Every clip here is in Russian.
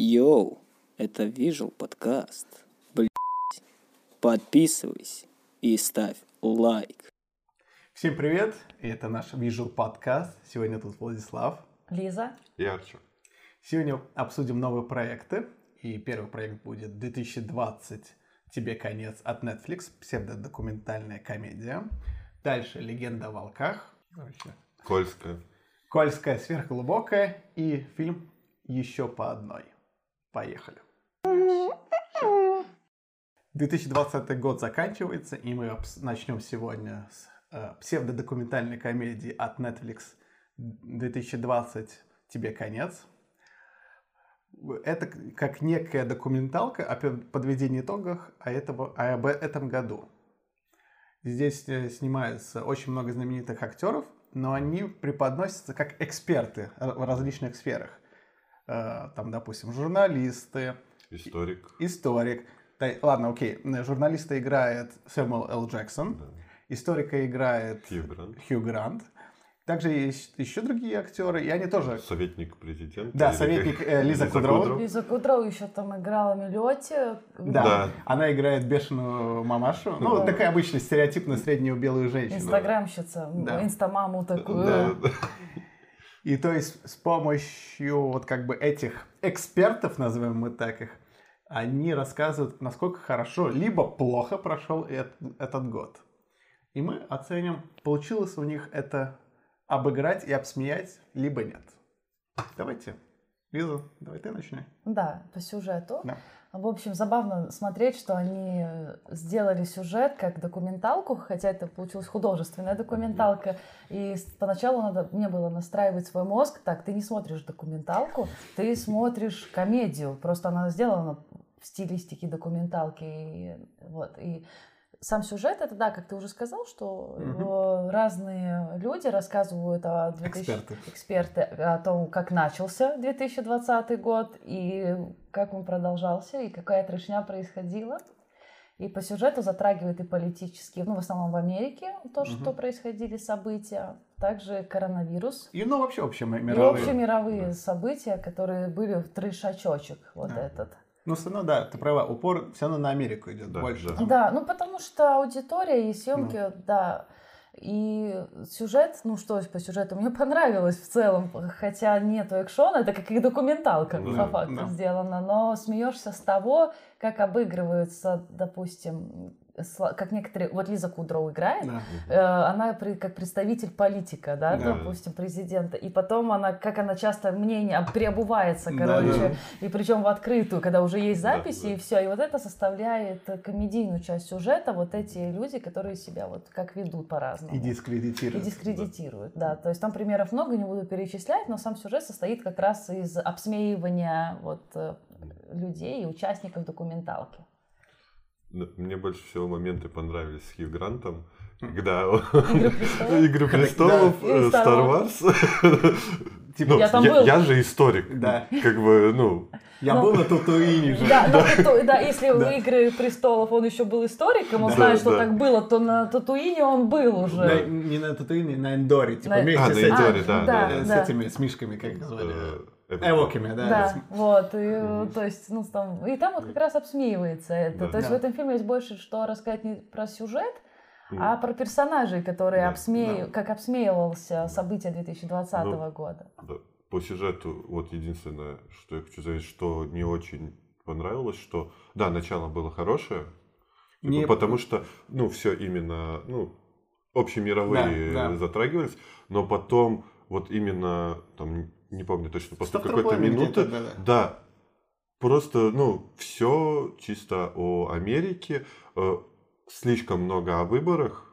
Йоу, это Visual подкаст. Блять. Подписывайся и ставь лайк. Всем привет, это наш Visual подкаст. Сегодня тут Владислав. Лиза. И Арчо. Сегодня обсудим новые проекты. И первый проект будет 2020 «Тебе конец» от Netflix, псевдодокументальная комедия. Дальше «Легенда о волках». Кольская. Кольская сверхглубокая и фильм «Еще по одной». Поехали. 2020 год заканчивается, и мы начнем сегодня с э, псевдодокументальной комедии от Netflix 2020 «Тебе конец». Это как некая документалка о подведении итогов о этого, а об этом году. Здесь э, снимается очень много знаменитых актеров, но они преподносятся как эксперты в различных сферах. Э, Там, допустим, журналисты, Историк. историк. Да, ладно, окей. Журналиста играет Сэмюэл Л. Джексон, Да. историка играет Хью Грант. Хью Грант. Также есть еще другие актеры, и они тоже... Советник президента. Да, или советник, э, Лиза Кудрова. Лиза Кудрова еще там играла Милете. Да, Да. она играет бешеную мамашу. Ну, Да. такая обычная стереотипная среднюю белую женщину. Инстаграмщица, Да. инстамаму такую. Да. И то есть с помощью вот как бы этих экспертов, назовем мы так их, они рассказывают, насколько хорошо либо плохо прошел эт- этот год. И мы оценим, получилось у них это обыграть и обсмеять, либо нет. Давайте. Лиза, давай ты начни. Да, по сюжету. Да. В общем, забавно смотреть, что они э, сделали сюжет как документалку, хотя это получилась художественная документалка. И поначалу надо мне было настраивать свой мозг. Так, ты не смотришь документалку, ты смотришь комедию. Просто она сделана в стилистике документалки. И, вот, и сам сюжет, это да, как ты уже сказал, что э, разные люди рассказывают о 2000 Эксперты. эксперты о том, как начался 2020 год и как он продолжался, и какая трешня происходила. И по сюжету затрагивает и политические, ну, в основном в Америке, то, Мгм. что происходили события, также коронавирус. И ну вообще общие И мировые. общемировые Да. события, которые были в трешачочек вот Да. этот. Ну, все равно, да, ты права, упор все равно на Америку идет Да, больше. да. Да, ну потому что аудитория и съемки, да. И сюжет, ну что по сюжету, мне понравилось в целом, хотя нету экшона, это как и документалка Ну по да, факту да. сделана, но смеешься с того, как обыгрываются, допустим, как некоторые, вот Лиза Кудрова играет, Да. э, она как представитель политика, да, Да. допустим, президента, и потом она, как она часто мнение переобувается, Да, короче, да. и причем в открытую, когда уже есть Да, записи да. и все, и вот это составляет комедийную часть сюжета, вот эти люди, которые себя вот как ведут по-разному. И И дискредитирует. дискредитируют, да. То есть там примеров много, не буду перечислять, но сам сюжет состоит как раз из обсмеивания вот э, людей и участников документалки. Да, Мне больше всего моменты понравились с Хью Грантом, когда Игры престолов. Да. э, Star Star Wars. Типа, Ну, Я там был. Я же историк. Да. Как бы, ну, Я Ну, был на Татуине же. Да, но Тату- да, если Да. в «Игры престолов» он еще был историком, он Да. знает, Да, что да. так было, то на Татуине он был На- уже. не на Татуине, на Эндоре, типа На- вместе А, с на Эндоре, да, да, да. э, с да. этими, с мишками, как их звали? Э, Эвоками, да. Да, с- вот, и, э, то есть, ну, там, и там вот как раз обсмеивается это. Да. То есть Да. в этом фильме есть больше что рассказать не про сюжет, а про персонажей, которые Да, обсмею- да. как обсмеивался события 2020 Ну, года. да. По сюжету, вот единственное, что я хочу сказать, что не очень понравилось, что, да, начало было хорошее, типа, Не- потому что, ну, все именно, ну, общемировые Да, да. затрагивались, но потом вот именно, там, не помню точно, после какой-то минуты, да, да. да, просто, ну, все чисто о Америке, э, слишком много о выборах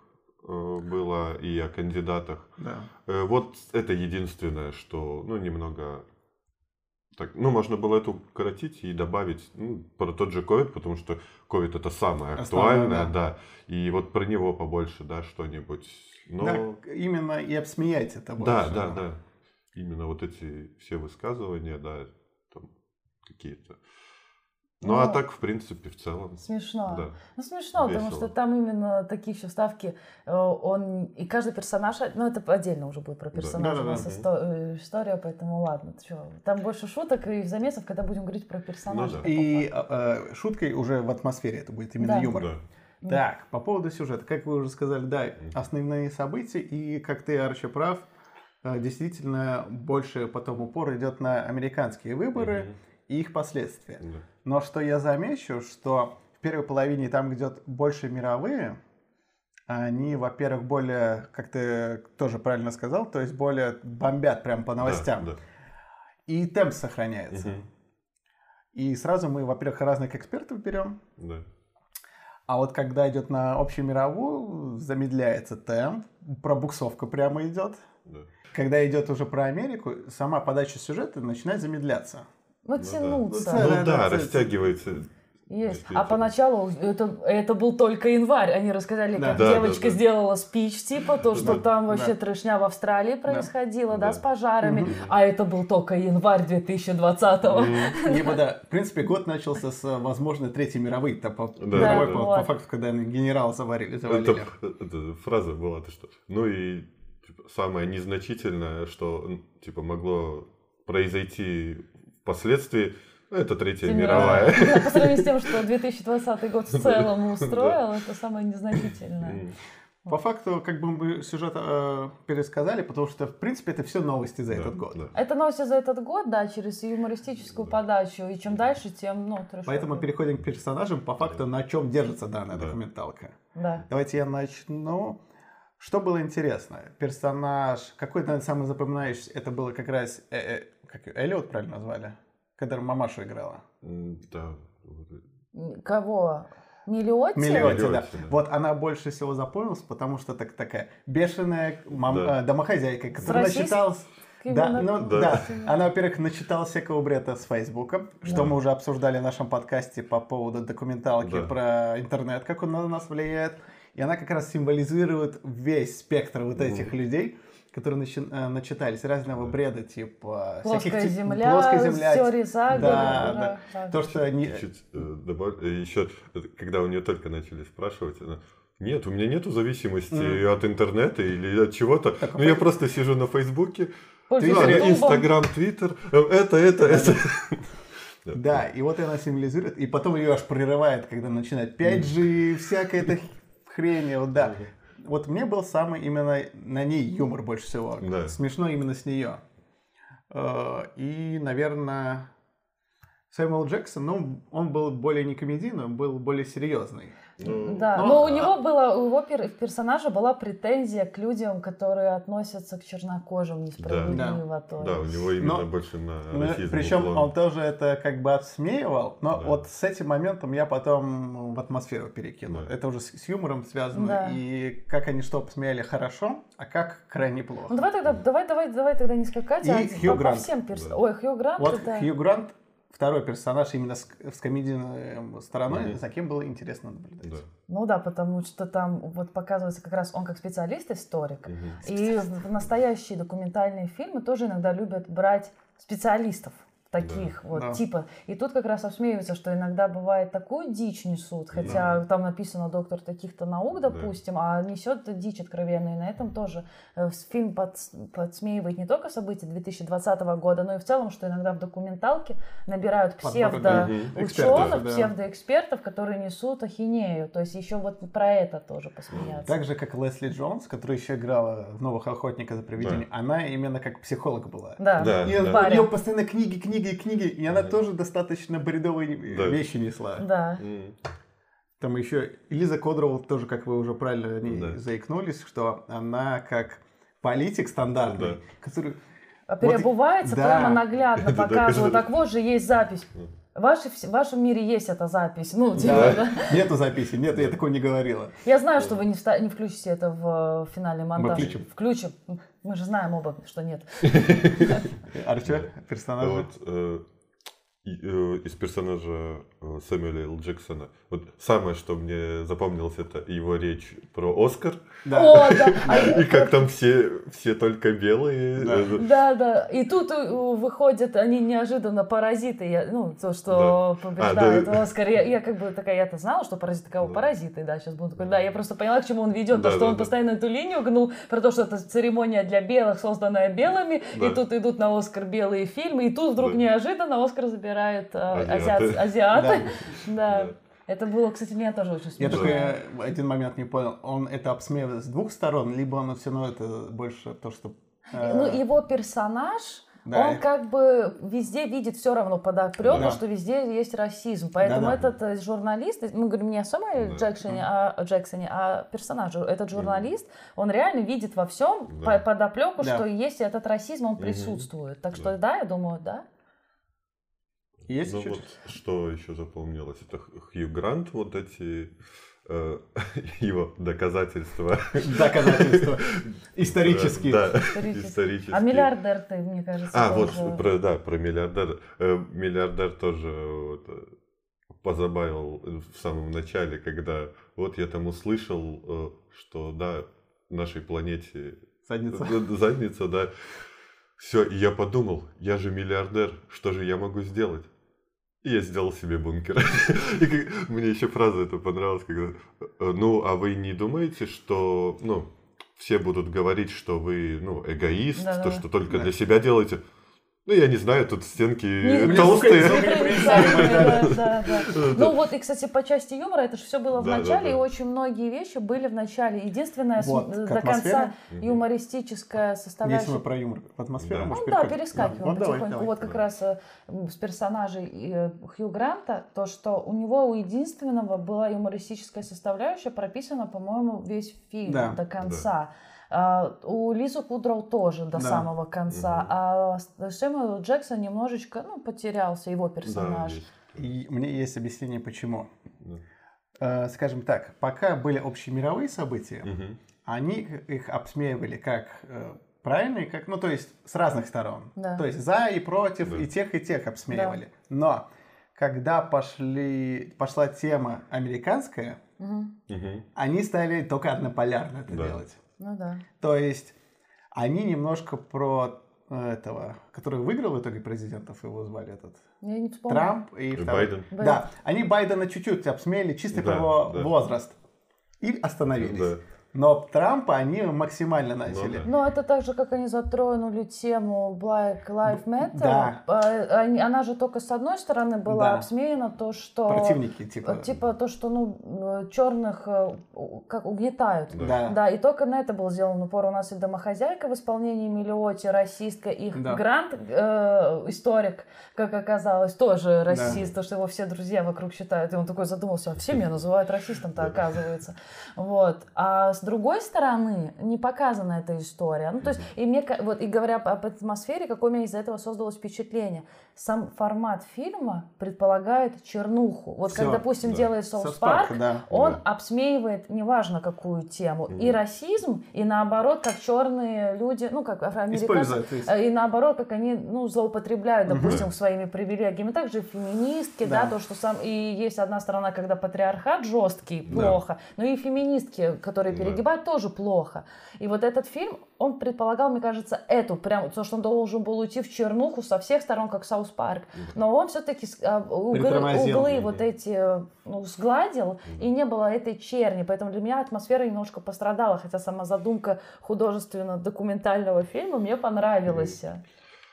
э, было и о кандидатах. Да. Э, Вот это единственное, что, ну, немного... Так, ну, можно было это укоротить и добавить ну, про тот же ковид, потому что ковид это самое Основное, актуальное, да. да. И вот про него побольше, да, что-нибудь. Но... Да, именно и обсмеять это больше. Да, да, да. Именно вот эти все высказывания, да, там какие-то. Ну, а Ну, так, в принципе, в целом. Смешно. Да. Ну, смешно, потому Весело. что там именно такие еще вставки. э, Он и каждый персонаж, ну, это отдельно уже будет про Да. персонажа у нас Да-да-да. исто- э, история, поэтому ладно. чё, Там больше шуток и замесов, когда будем говорить про персонажа. Ну да. И э, шуткой уже в атмосфере это будет именно Да. юмор. Да. Так, по поводу сюжета, как вы уже сказали, да, основные события, и как ты, Арчи, прав, действительно больше потом упор идет на американские выборы Мгм. и их последствия. Да. Но что я замечу, что в первой половине там, идет больше мировые, они, во-первых, более, как ты тоже правильно сказал, то есть более бомбят прям по новостям. Да, да. И темп сохраняется. Мгм. И сразу мы, во-первых, разных экспертов берем, Да. а вот когда идет на общемировую, замедляется темп, пробуксовка прямо идет. Да. Когда идет уже про Америку, сама подача сюжета начинает замедляться. Ну, Ну да. тянуться. Ну, Ну да, да, да, растягивается. Есть. А поначалу это, это был только январь. Они рассказали, Да. как Да, девочка да, да. сделала спич, типа, то, что Да, там вообще да. трешня в Австралии происходила, да, Да. с пожарами. Мгм. А это был только январь 2020-го. Либо, да, в принципе, год начался с, возможно, Третьей мировой, по, Да, мировой, да. по, Вот. по факту, когда они генерала заварили, завалили. Это, это фраза была, то что. Ну и типа, самое незначительное, что типа могло произойти впоследствии, ну, это Третья мировая. Да, по сравнению с тем, что 2020 год в целом устроил, это самое незначительное. По факту, как бы мы сюжет э, пересказали, потому что, в принципе, это все новости за да, этот год. да. Это новости за этот год, да, через юмористическую подачу. И чем дальше, тем, ну, трэшовее. Поэтому переходим к персонажам, по факту, на чем держится данная Да. документалка. Да. Давайте я начну. Что было интересно? Персонаж, какой, наверное, самый запоминающийся, это было как раз, э, э, как её, Эллиот правильно назвали? Когда мамашу играла. Да. Кого? Миллиотти? Миллиотти, да. Да. Вот она больше всего запомнилась, потому что так, такая бешеная мам- Да. э, домохозяйка, которая начиталась... Да, Именно ну, Да. да. Она, во-первых, начитала всякого бреда с Фейсбука, что Да. мы уже обсуждали в нашем подкасте по поводу документалки Да. про интернет, как он на нас влияет. И она как раз символизирует весь спектр вот этих людей, которые начи- э, начитались разного бреда, типа... всяких Плоская тип- земля, плоская земля, теории заговора. Да, да. То, что они... Чуть э, добав- э, еще, когда у нее только начали спрашивать, она, нет, у меня нету зависимости Мгм. от интернета или от чего-то. Так, Ну, я просто сижу на Фейсбуке. Инстаграм, Твиттер, это, это, это. Да, и вот она символизирует, и потом ее аж прерывает, когда начинает 5G, всякая эта хрень, вот да. Вот мне был самый именно на ней юмор больше всего. Да. Смешно именно с нее. Э, И, наверное, Сэмюэл Джексон, ну, он был более не комедийный, он был более серьезный. Ну, Да, Ну, но у а- него было, у его пер- персонажа была претензия к людям, которые относятся к чернокожим несправедливо. то Да, у него именно Но- больше на Ну, расизм Причем уклон. он тоже это как бы отсмеивал, но Да. вот с этим моментом я потом в атмосферу перекинул. Да. Это уже с, с юмором связано. Да. И как они что посмеяли хорошо, а как крайне плохо. Ну давай тогда, давай, давай, давай тогда не скакать, И а Хью по, по Грант. всем перс- Да. Ой, Хью Грант, Вот это... Хью Грант, второй персонаж именно с, с комедийной стороной, Мгм. за кем было интересно наблюдать. Да. Ну да, потому что там вот показывается как раз он как специалист-историк. Мгм. И в настоящие документальные фильмы тоже иногда любят брать специалистов таких вот Да. типа. И тут как раз обсмеивается, что иногда бывает такую дичь несут, хотя там написано доктор таких-то наук, Да. допустим, а несет дичь откровенную. И на этом тоже э, фильм подс- подсмеивает не только события 2020 года, но и в целом, что иногда в документалке набирают псевдо да. Ученых, да. псевдоэкспертов, которые несут ахинею. То есть еще вот про это тоже посмеяться. Так же, как Лесли Джонс, которая еще играла в «Новых охотниках за привидениями», она именно как психолог была. Да. Да. И у Барри. нее постоянно книги, книги, книги, и она тоже достаточно бредовые Да. вещи несла. Да. Там еще Элиза Кодровол тоже, как вы уже правильно о ней Да. заикнулись, что она как политик стандартный, Да. который... А Вот и- переобувается, да. прямо наглядно Это показывает. так. Так вот же есть запись. В, вашей, вс- в вашем мире есть эта запись. Ну, типа, Да. да. Нету записи, нет, я такого не говорила. Я знаю, что вы не, вста- не включите это в э, финальный монтаж. включим. Включим. Мы же знаем оба, что нет. Арчо, персонаж. Э, из персонажа э, Сэмюэля Л. Джексона. Вот самое, что мне запомнилось, это его речь про Оскар. Да. О, да. И как там все, все только белые. Да. Да, да. И тут э, выходят они неожиданно паразиты. Я, ну, то, что Да. побеждает А, да. Оскар. Я, я как бы такая, я-то знала, что паразиты кого Да. паразиты, да, сейчас буду такой, да, я просто поняла, к чему он ведет, Да, то, что да, он да. постоянно эту линию гнул, про то, что это церемония для белых, созданная белыми, Да. и тут идут на Оскар белые фильмы, и тут вдруг Да. неожиданно Оскар забирает э, Азиаты. азиат- азиаты. Да. Да. Да. Это было, кстати, меня тоже очень Я смешно. только э, один момент не понял. Он это обсмеивает с двух сторон, либо он все равно это больше то, что... э, Ну, его персонаж, Да. он как бы везде видит все равно подоплеку, Да. что везде есть расизм. Поэтому Да-да. этот э, журналист, мы говорим не о Сэмюэле Да. Джексоне, а, о Джексоне, а персонажу. Этот журналист, он реально видит во всем Да. подоплеку, Да. что есть этот расизм, он присутствует. Так что Да. да, я думаю, да. Есть Ну еще? вот, что еще запомнилось, это Хью Грант, вот эти э, его доказательства. Доказательства. Исторические. Да, Исторические. исторические. А миллиардер ты, мне кажется, А, вот, про, да, про миллиардера. Э, Миллиардер тоже вот, э, позабавил в самом начале, когда вот я там услышал, э, что, да, нашей планете Задница. задница, да. Все, и я подумал, я же миллиардер, что же я могу сделать? И я сделал себе бункер. И как- мне еще фраза эта понравилась, когда, э, ну, а вы не думаете, что, ну, все будут говорить, что вы, ну, эгоист, Да-да. то, что только Да. для себя делаете? Ну, я не знаю, тут стенки Не- толстые. Ну вот, и, кстати, по части юмора, это же все было в начале, и очень многие вещи были в начале. Вот, к до конца юмористическая Если составляющая. мы про юмор в атмосферу, Ну да, перескакиваем потихоньку. Вот как раз э, с персонажей э, Хью Гранта, то, что у него у единственного была юмористическая составляющая, прописана, по-моему, весь фильм до конца. А, у Лизу Кудроу тоже до Да. самого конца. Мгм. А с- Сэмюэл Джексон немножечко ну, потерялся, его Да, персонаж. есть. И мне есть объяснение, почему. Да. Э, Скажем так, пока были общемировые события, Мгм. они их обсмеивали как э, правильные, как, ну, то есть с разных сторон. Да. То есть за и против, Да. и тех, и тех обсмеивали. Но когда пошли, пошла тема американская. Мгм. они стали только однополярно это Да. делать. Ну да. То есть они немножко про э, этого, который выиграл в итоге президентов, его звали этот Я не вспомню. Трамп и, И второй. Байден. Да, они Байдена чуть-чуть обсмеяли чисто Да, про его да. возраст и остановились. Да. Но Трампа они максимально начали. да. Но это так же, как они затронули тему Black Lives Matter. Да. А, Она же только с одной стороны была Да. обсмеяна то, что... Противники, типа. э, Типа то, что ну черных как угнетают. Да. Да. Да, и только на это был сделан упор. У нас и домохозяйка в исполнении Миллиоти, расистка, их Да. Грант, э, историк, как оказалось, тоже расист, то, что его все друзья вокруг считают. И он такой задумался, а все меня называют расистом-то, оказывается. Вот. А с другой стороны, не показана эта история. Ну, то есть, и мне, вот, и говоря об атмосфере, какое у меня из-за этого создалось впечатление. Сам формат фильма предполагает чернуху. Вот как, Всё, допустим, да. делает Соус Парк, да. он Да. обсмеивает неважно какую тему. И Мгм. расизм, и наоборот, как черные люди, ну, как афроамериканцы, есть. э, и наоборот, как они, ну, злоупотребляют, допустим, своими привилегиями. Также феминистки, да. Да. то, что сам... И есть одна сторона, когда патриархат жесткий, Да. плохо, но и феминистки, которые Да. перегибают, тоже плохо. И вот этот фильм, он предполагал, мне кажется, эту, прям, то, что он должен был уйти в чернуху со всех сторон, как South Park. Но он все-таки углы, Притормозил. углы Мгм. вот эти ну, сгладил, и не было этой черни. Поэтому для меня атмосфера немножко пострадала, хотя сама задумка художественно-документального фильма мне понравилась.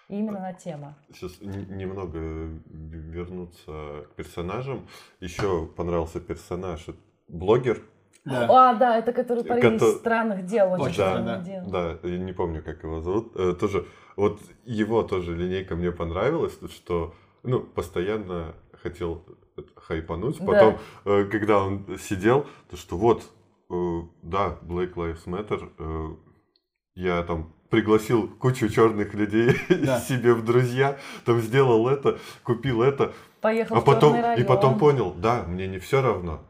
И именно на тема. Сейчас немного вернуться к персонажам. Еще понравился персонаж э, блогер. Да. А, да, это который парень Кото- из странных дел, очень Очень да, странных да, дел. Да, я не помню, как его зовут. Э, тоже вот его тоже линейка мне понравилась, что ну постоянно хотел хайпануть. Да. Потом, э, когда он сидел, то что вот, э, да, Black Lives Matter, э, я там пригласил кучу черных людей Да. себе в друзья, там сделал это, купил это, Поехал а в потом черный и потом район. понял, да, мне не все равно.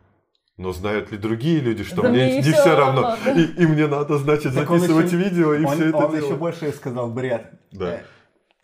Но знают ли другие люди, что Да мне мне не все всё равно? равно. И, и мне надо, значит, Так записывать еще- видео и он все это он делать. еще больше сказал бред. Да.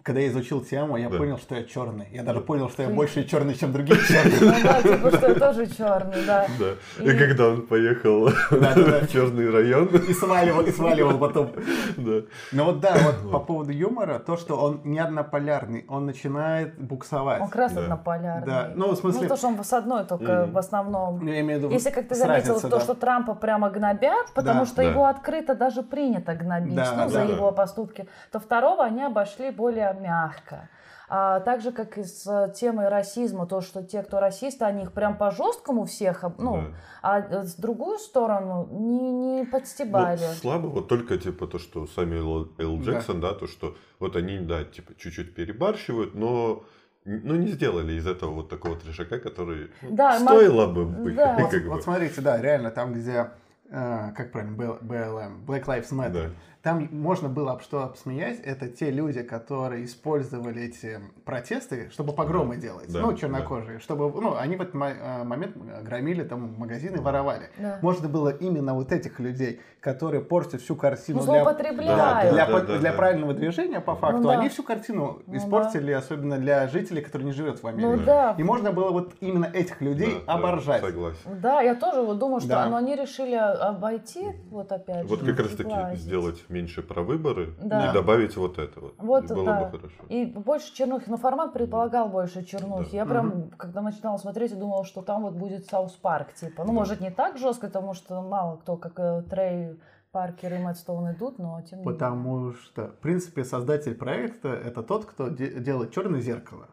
Когда я изучил тему, я Да. понял, что я черный. Я даже Да. понял, что я больше черный, чем другие черные. Ну да, типа, что я тоже черный, да. Да. И- когда он поехал в черный район, И сваливал, и сваливал потом. да. Ну вот да, вот по поводу юмора, то, что он не однополярный, он начинает буксовать. Он как раз однополярный. Да, ну, в смысле- Ну, то, что он с одной только в основном. Ну, я имею в виду Если, как ты заметил, то, что Трампа прямо гнобят, потому что его открыто даже принято гнобить, ну, за его поступки, то второго они обошли более мягко. А так же, как и с темой расизма, то, что те, кто расисты, они их прям по-жесткому всех, об- ну, Да. а э, с другую сторону не, не Ну, подстебали. слабо вот только типа то, что Самуэл Л. Да. Джексон, да, то, что вот они, да, типа чуть-чуть перебарщивают, но ну, не сделали из этого вот такого трешака, который ну, Да, стоило бы быть. да. Вот, бы. вот смотрите, да, реально, там, где, э, как правильно, BLM, Black Lives Matter, Да. Там можно было об что обсмеять, это те люди, которые использовали эти протесты, чтобы погромы делать, Да, ну, чернокожие, чтобы, ну, они в этот э, момент громили там магазины, воровали. Да. Можно было именно вот этих людей, которые портят всю картину Ну, для, злоупотребляют. для, Да, да, для да. правильного движения, по факту, да. они всю картину Ну, испортили, особенно для жителей, которые не живут в Америке. Ну да, И можно было вот именно этих людей Да, да, оборжать. Согласен. да, я тоже вот думаю, что Да. но они решили обойти, вот опять Вот же, как раз таки сделать меньше про выборы Да. и добавить вот это вот. Вот, И было да. бы хорошо. И больше чернухи. Но формат предполагал больше чернухи. Да. Я прям, когда начинала смотреть, я думала, что там вот будет South Park, типа. Ну, Да. может, не так жестко, потому что мало кто, как э, Трей Паркер и Мэтт Стоун идут, но тем не менее. Потому что, в принципе, создатель проекта это тот, кто де- делает черное зеркало.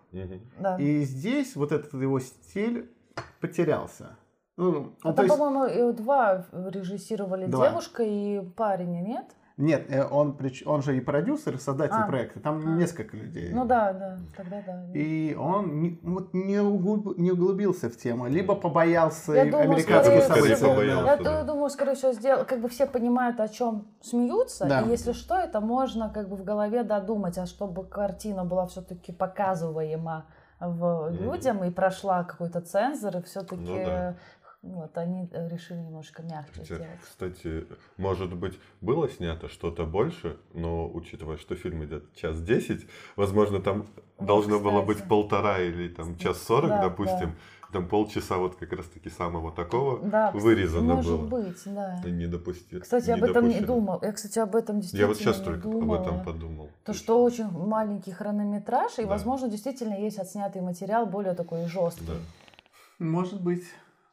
Да. И здесь вот этот его стиль потерялся. Ну, А ну, то там, есть- по-моему, и два режиссировали Два. девушка и парень, нет? Нет, э, он, он же и продюсер, и создатель А. проекта. Там А. несколько людей. Ну да, да, тогда да. И он не, вот не, углуб- не углубился в тему, либо побоялся Я думаю, побоялся. я да. ду- думаю, скорее всего, сделал, как бы все понимают, о чем смеются, Да. и если что, это можно как бы в голове додумать, а чтобы картина была все-таки показываема в людям и прошла какой-то цензор, и все-таки Ну да. Вот они э, решили немножко мягче Хотя, сделать. кстати, может быть, было снято что-то больше, но учитывая, что фильм идет час десять, возможно, там Ну, должно было кстати. быть полтора или там час сорок, Да, допустим. Там полчаса вот как раз-таки самого такого Да, кстати, вырезано может было. быть, да. И не допусти- Кстати, об этом не допущено. думал. Я, кстати, об этом действительно Я вот сейчас не только об думала. этом подумал. То, что очень маленький хронометраж, и, Да. возможно, действительно есть отснятый материал более такой жесткий. Да, Может быть.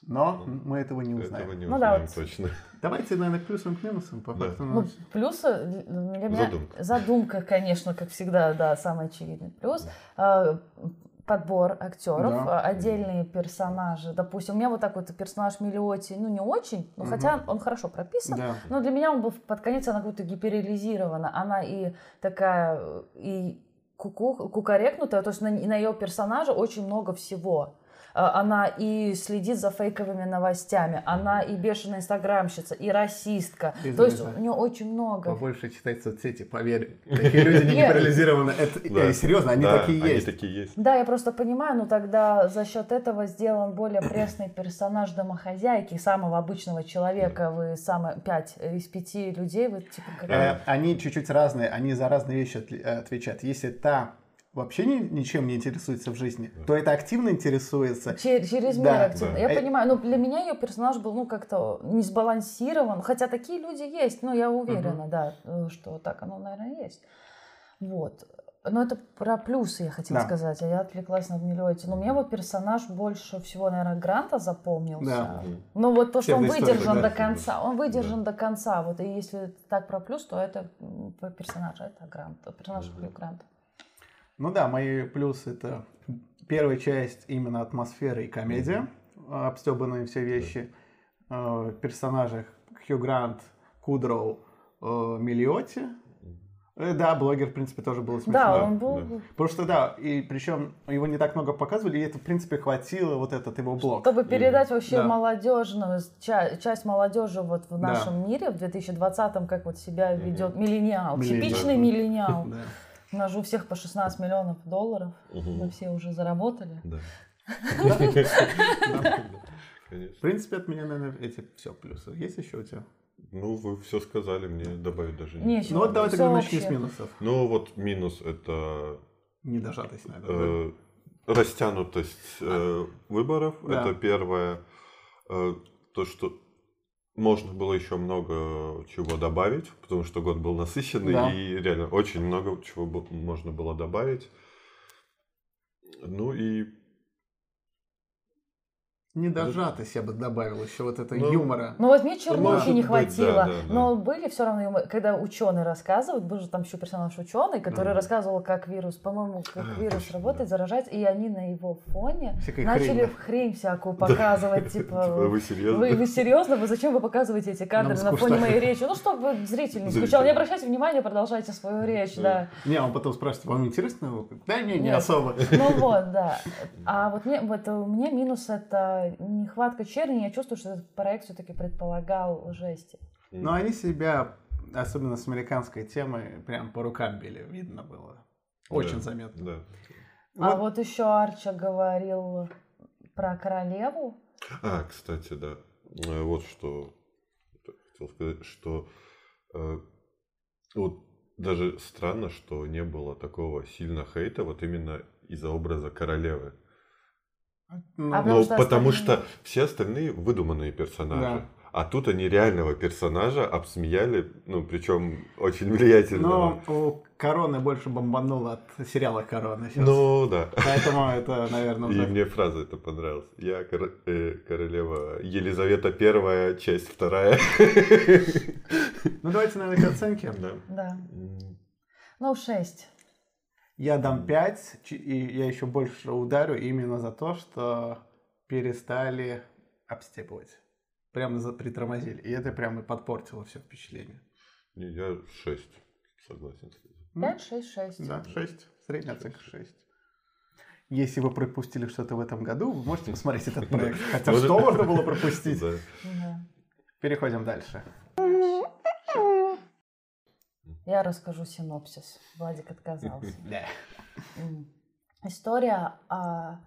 Но мы этого не узнаем. этого не Ну да, вот. точно. Давайте, наверное, к плюсам и к минусам. По Да. факту, Ну, ну, плюсы для меня Задумка. задумка, конечно, как всегда, да, самый очевидный плюс. А, Подбор актеров, Да. а, отдельные персонажи. Допустим, у меня вот такой вот персонаж Миллиоти, ну не очень, но Мгм. хотя он хорошо прописан. да. Но для меня он был под конец, она какой-то гиперреализирована. Она и такая, и куку, кукарекнутая, то есть на, на ее персонажа очень много всего. А, Она и следит за фейковыми новостями, она и бешеная инстаграмщица, и расистка. Извини, то есть у нее очень много. Побольше читать соцсети, поверь. Такие люди не Нет. парализированы. Это, Да. э, серьезно, они Да, такие они есть. такие есть. Да, я просто понимаю, но тогда за счет этого сделан более пресный персонаж домохозяйки, самого обычного человека. Вы самые пять из пяти людей, вы типа как... Э, Они чуть-чуть разные, они за разные вещи э, отвечают. Если та вообще ни- ничем не интересуется в жизни, то это активно интересуется. Че- Через мир Да, активно. да. Я Э, понимаю, но для меня ее персонаж был, ну, как-то не сбалансирован. Хотя такие люди есть, но я уверена, да, э, что так оно, наверное, есть. Вот. Но это про плюсы я хотела Да. сказать, а я отвлеклась на Миллиоте. Но мне вот персонаж больше всего, наверное, Гранта запомнился. Да. Ну вот то, что он выдержан да, до конца. Он выдержан до конца. Вот и если так про плюс, то это м, про персонажа, это Грант, персонаж. Хью Гранта. Ну да, мои плюсы это первая часть именно атмосфера и комедия, э, обстебанные все вещи. Э, В персонажах Хью Грант, Кудроу, э, Миллиоти. Э, Да, блогер, в принципе, тоже было смешно. Да, да, он был... да. Потому что, да, и причем его не так много показывали, и это, в принципе, хватило вот этот его блог. Чтобы передать вообще Да. молодежную ча- часть молодежи вот в Да. нашем мире в 2020-м, как вот себя ведет миллениал, Миллениал. типичный миллениал. Да. У нас же у всех по 16 миллионов долларов, Мгм. мы все уже заработали. Да. В принципе, от меня, наверное, эти все плюсы. Есть еще у тебя? Ну, вы все сказали, мне добавить даже Нечего. Ну вот давайте Всё начнем с минусов. Ну, вот минус это Недожатость, наверное. Э, Растянутость э, выборов, это первое. Э, То, что можно было еще много чего добавить, потому что год был насыщенный, Да. и реально очень много чего можно было добавить. Ну и Недожатость я бы добавил еще вот это Ну, юмора. Ну вот мне чернухи не быть, хватило, да, да, да. но были все равно, юмор- когда ученый рассказывает, был же там еще персонаж ученый, который Мгм. рассказывал, как вирус, по-моему, как А, вирус точно, работает, заражается, и они на его фоне Всякая начали хрень, хрень всякую показывать, типа, типа, вы серьезно? вы, вы серьезно? Вы зачем вы показываете эти кадры Нам на фоне моей речи? Ну, чтобы зритель не скучал. Не обращайте внимания, продолжайте свою речь, да. Не, он потом спрашивает, вам интересно? Да не, не особо. Ну вот, да. А вот мне, вот у меня минус это нехватка черни. Я чувствую, что этот проект все-таки предполагал жести. Но они себя, особенно с американской темой, прям по рукам били, видно было. Очень Да, заметно. Да. А вот еще Арча говорил про королеву. А, кстати, да. Э, Вот что хотел сказать, что э, вот даже странно, что не было такого сильно хейта вот именно из-за образа королевы. Ну, А Ну, Потому что потому остальные- что все остальные выдуманные персонажи. Да. А тут они реального персонажа обсмеяли, ну, причем очень влиятельного. Но у Короны больше бомбануло от сериала Корона сейчас. Ну, да. Поэтому это, наверное, И мне фраза эта понравилась. Я кор- э, королева Елизавета первая, часть вторая. Ну, давайте, наверное, к оценке. Да. Да. Ну, шесть. Я дам 5, и я еще больше ударю именно за то, что перестали обстебывать. Прямо за- притормозили. И это прямо и подпортило все впечатление. не, Я шесть, согласен с этим. Ну, Пять, шесть, шесть. Да, 6. Средняя оценка 6. Если вы пропустили что-то в этом году, вы можете посмотреть этот проект. Хотя что можно было пропустить? Переходим дальше. Я расскажу синопсис. Владик отказался. История о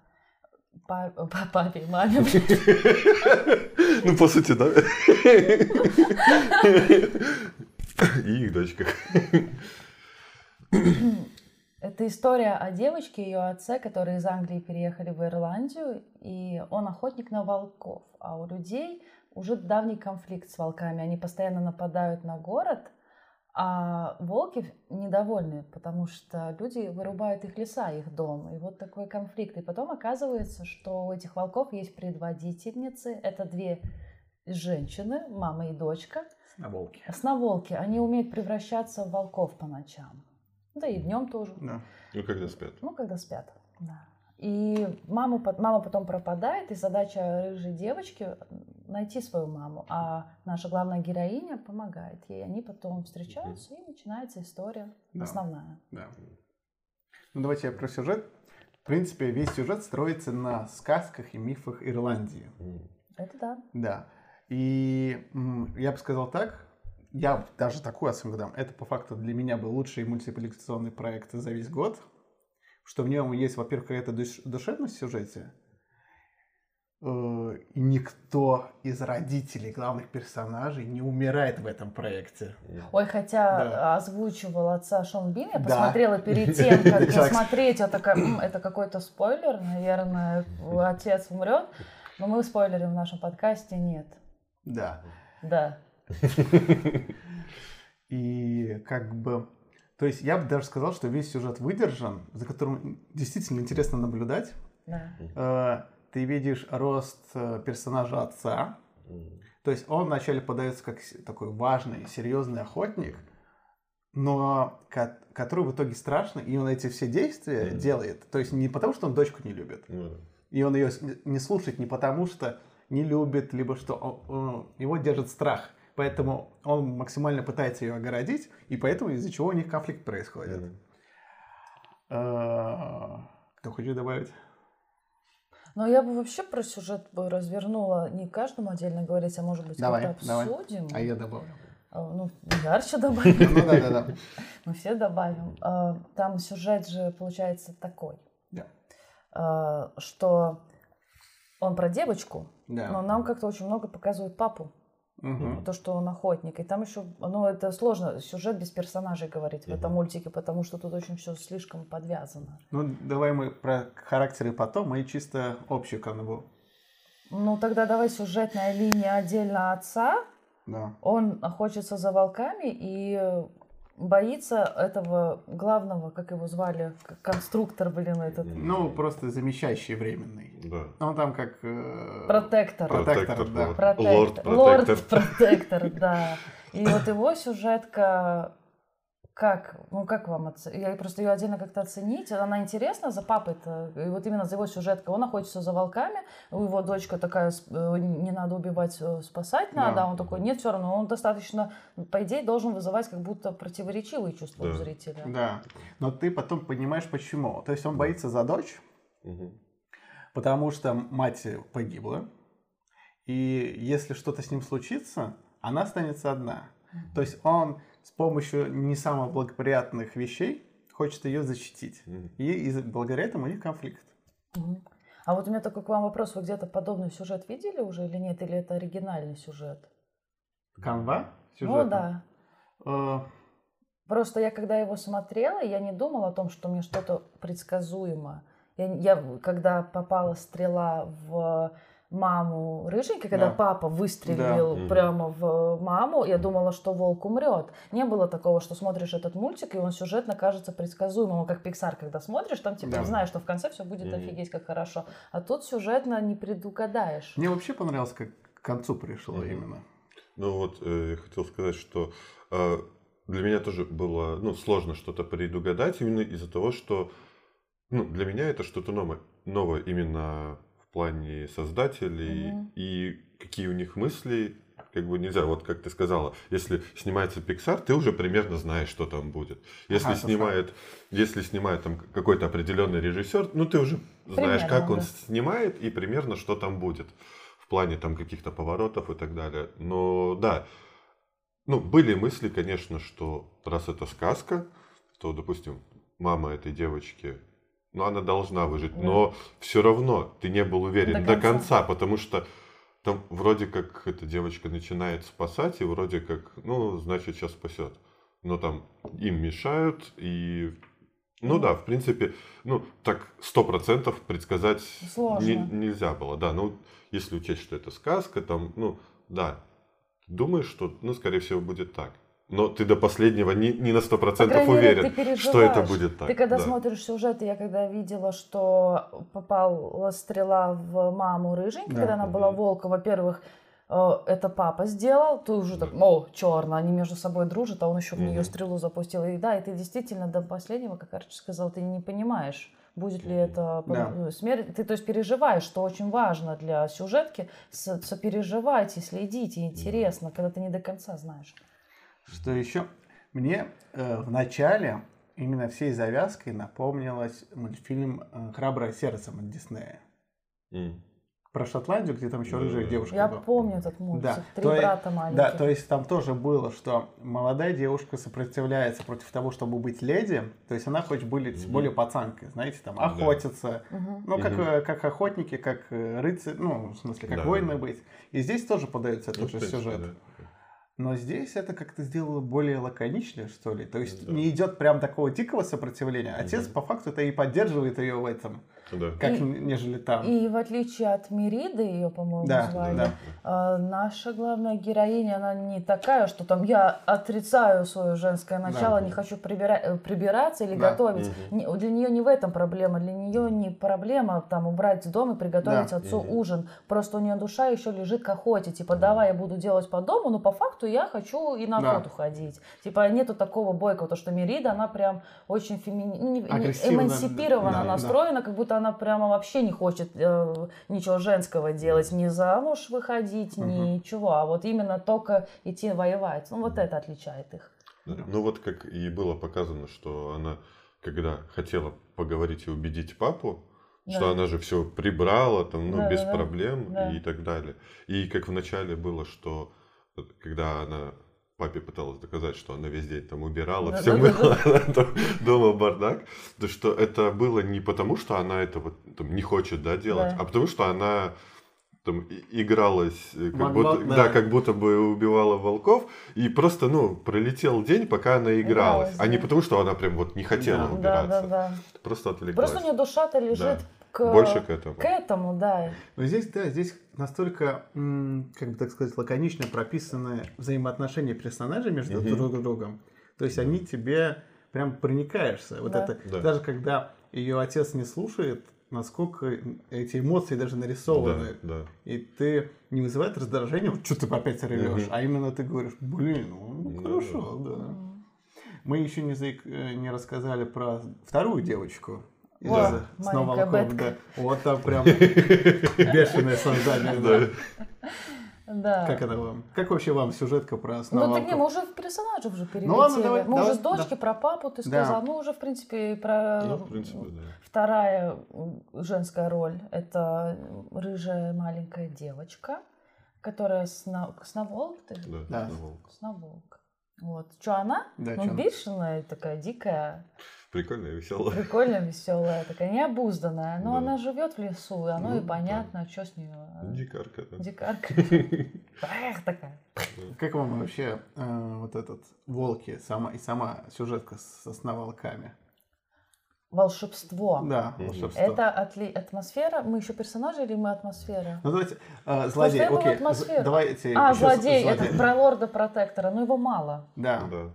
па- о папе и маме. Ну, по сути, да. И их дочках. Это история о девочке и ее отце, которые из Англии переехали в Ирландию, и он охотник на волков. А у людей уже давний конфликт с волками. Они постоянно нападают на город, а волки недовольны, потому что люди вырубают их леса, их дом. И вот такой конфликт. И потом оказывается, что у этих волков есть предводительницы. Это две женщины, мама и дочка. На волке. Основолки, они умеют превращаться в волков по ночам. Да и днем тоже. Да. Ну, когда спят. Ну, когда спят, да. И маму, мама потом пропадает, и задача рыжей девочки найти свою маму, а наша главная героиня помогает ей. Они потом встречаются, и начинается история Да. основная. Да. Ну, давайте я про сюжет. В принципе, весь сюжет строится на сказках и мифах Ирландии. Это да. Да. И я бы сказал так, я даже такую оценку дам. Это по факту для меня был лучший мультипликационный проект за весь год. Что в нем есть, во-первых, какая-то душ- душевность в сюжете. Э, И никто из родителей главных персонажей не умирает в этом проекте. Ой, хотя Да. озвучивал отца Шон Бин, я Да. посмотрела перед тем, как Человек- смотреть, я такая, «М, это какой-то спойлер, наверное, отец умрет. Но мы спойлерим в нашем подкасте нет. Да. Да. И как бы... То есть я бы даже сказал, что весь сюжет выдержан, за которым действительно интересно наблюдать. Да. Ты видишь рост э, персонажа отца. То есть он вначале подается как такой важный, серьезный охотник, но ко- который в итоге страшный, и он эти все действия Мгм. делает. То есть не потому, что он дочку не любит, да. и он ее не слушает не потому, что не любит, либо что он- он- его держит страх. Поэтому он максимально пытается ее огородить, и поэтому из-за чего у них конфликт происходит. Э, Кто хочет добавить? Но я бы вообще про сюжет бы развернула не каждому отдельно говорить, а может быть Давай, как-то давай. обсудим. А я добавлю. А, Ну, ярче добавим. Ну да, да, да. Мы все добавим. А, Там сюжет же получается такой, Да. а, что он про девочку, Да. но нам как-то очень много показывают папу. Мгм. То, что он охотник. И там еще, ну, это сложно, сюжет без персонажей говорить в этом мультике, потому что тут очень все слишком подвязано. Ну, давай мы про характеры потом, и чисто общую канву. Ну, тогда давай сюжетная линия отдельно отца. Да. Он охотится за волками и боится этого главного, как его звали, конструктор, блин, этот, Ну, просто замещающий временный. Да. Он там как... э, протектор. Протектор, да. Протектор. Лорд Лорд Протектор. Протектор, да. И вот его сюжетка, как, ну как вам, оце- я просто ее отдельно как-то оценить, она интересна за папой-то, и вот именно за его сюжеткой, он охотится за волками, у его дочка такая, э, не надо убивать, э, спасать надо, Да. а он такой, нет, все равно, он достаточно, по идее, должен вызывать как будто противоречивые чувства у Да. зрителя. Да. Но ты потом понимаешь, почему. То есть он боится за дочь, Мгм. потому что мать погибла. И если что-то с ним случится, она останется одна. То есть он с помощью не самых благоприятных вещей хочет ее защитить. Мгм. И из- благодаря этому у них конфликт. Мгм. А вот у меня такой к вам вопрос, вы где-то подобный сюжет видели уже или нет, или это оригинальный сюжет? Канва? Ну сюжета? да. Э, Просто я когда его смотрела, я не думала о том, что мне что-то предсказуемо. Я, я когда попала стрела в маму рыженькой, когда Да. папа выстрелил Да. Прямо в маму, я думала, что волк умрет. Не было такого, что смотришь этот мультик, и он сюжетно кажется предсказуемым, как Пиксар, когда смотришь, там типа Да. знаешь, что в конце все будет Мгм. офигеть как хорошо. А тут сюжетно не предугадаешь. Мне вообще понравилось, как к концу пришло Мгм. именно. Ну вот, э, я хотел сказать, что э, для меня тоже было ну, сложно что-то предугадать, именно из-за того, что ну, для меня это что-то новое, новое именно плане создателей Мгм. и какие у них мысли, как бы нельзя, вот как ты сказала, если снимается Pixar, ты уже примерно знаешь, что там будет. Если Ага, снимает, если снимает там какой-то определенный режиссер, ну ты уже знаешь, Примерно, как он да. снимает и примерно что там будет в плане там каких-то поворотов и так далее. Но да, ну были мысли, конечно, что раз это сказка, то, допустим, мама этой девочки, ну она должна выжить, но все равно ты не был уверен До до конца. конца, потому что там вроде как эта девочка начинает спасать, и вроде как, ну, значит, сейчас спасет. Но там им мешают, и... Ну Ну. да, в принципе, ну, так сто процентов предсказать Сложно. не- нельзя было, да. Ну, если учесть, что это сказка, там, ну, да, думаешь, что, ну, скорее всего, будет так. Но ты до последнего не, не на сто По процентов мере, уверен, что это будет так. Ты когда да. смотришь сюжет, я когда видела, что попала стрела в маму рыженькой, Да. когда она была волка, во-первых, э, это папа сделал, ты уже так, о, черно, они между собой дружат, а он еще в нее стрелу запустил. И да, и ты действительно до последнего, как Арчи сказал, ты не понимаешь, будет ли это Да. ну, смерть. Ты то есть переживаешь, что очень важно для сюжетки, со- сопереживать и следить, и интересно, когда ты не до конца знаешь. Что еще? Мне э, в начале именно всей завязкой напомнилось мультфильм э, «Храброе сердце» от Диснея. М. Про Шотландию, где там еще рыжая девушка Я была. помню этот мультик. Да, Три то брата маленьких. Да, то есть там тоже было, что молодая девушка сопротивляется против того, чтобы быть леди. То есть она хочет быть Мгм. более пацанкой, знаете, там охотиться. Мгм. Ну, как, э, как охотники, как э, рыцари, ну, в смысле, как Да, воины да. быть. И здесь тоже подается Ну, этот в же сюжет. да. Но здесь это как-то сделало более лаконичнее, что ли. То есть Да. не идет прям такого дикого сопротивления. Отец Мгм. по факту это и поддерживает ее в этом, Да. как И- нежели там. И в отличие от Мериды, ее, по-моему, Да, звали, да. а, наша главная героиня, она не такая, что там я отрицаю свое женское начало, Да. не хочу прибира- э, прибираться или Да. готовить. Мгм. Не- для нее не в этом проблема, для нее не проблема там убрать дом и приготовить Да. отцу Мгм. ужин. Просто у нее душа еще лежит к охоте. Типа, давай я буду делать по дому, но по факту я хочу и на Да. охоту ходить. Типа, нету такого бойкого, то что Мерида, она прям очень фемини... ну, эмансипированно да, да. настроена, как будто она прямо вообще не хочет э, ничего женского делать, ни замуж выходить, Мгм. ничего, а вот именно только идти воевать. Ну, вот это отличает их. Ну вот как и было показано, что она, когда хотела поговорить и убедить папу, что Да. она же все прибрала, там, ну, Да, без да, проблем Да. и так далее. И как вначале было, что вот когда она папе пыталась доказать, что она весь день там убирала, Да, все да, да, мыла, там дома бардак, то что это было не потому, что она это вот там не хочет, да, делать, Да. а потому что она там игралась, э, как будто, да. да. как будто бы убивала волков, и просто, ну, пролетел день, пока она игралась, Игралась, а не да. потому, что она прям вот не хотела Да. Да, убираться, да, да. просто отвлеклась. Просто у нее душа-то лежит Да. к, Больше к этому. к этому, да. Но здесь, да, здесь настолько, как бы так сказать, лаконично прописаны взаимоотношения персонажей между Мгм. друг другом. То есть они тебе прям проникаешься. Вот Да. это, Да. даже когда ее отец не слушает, насколько эти эмоции даже нарисованы. Да, да. И ты не вызывает раздражение, вот что ты опять ревешь, Мгм. а именно ты говоришь, блин, ну Ну, хорошо, да. Мы еще не, заик- э, не рассказали про вторую девочку. Из О, «Снова маленькая волков», Бетка. да. Вот там прям бешеное создание. да. Да. Как это вам? Как вообще вам сюжетка про Ну, «Снова так не, мы волков»? уже в персонажа уже перелетели. Ну ладно, давай, мы давай, уже с дочки да. про папу ты Да. сказал. Ну, уже, в принципе, и про Ну, в принципе, да. вторая женская роль. Это рыжая маленькая девочка, которая сна... сноволк. Ты? Да, Да. ну, волк. Сноволк. Вот. Что она? Да, ну, бешеная, такая дикая, Прикольно и весело. прикольно веселая, такая необузданная. Но Да. она живет в лесу, и оно Ну, и понятно, что с нее. Дикарка, да. Дикарка. Эх, такая. Как вам вообще э, вот этот «Волки» сама, и сама сюжетка со «Сноволками»? Волшебство. Да, волшебство. Это отли... атмосфера. Мы еще персонажи или мы атмосфера? Ну давайте, э, злодей, окей, давайте А, злодей, это про лорда протектора, но его мало. Да. Да.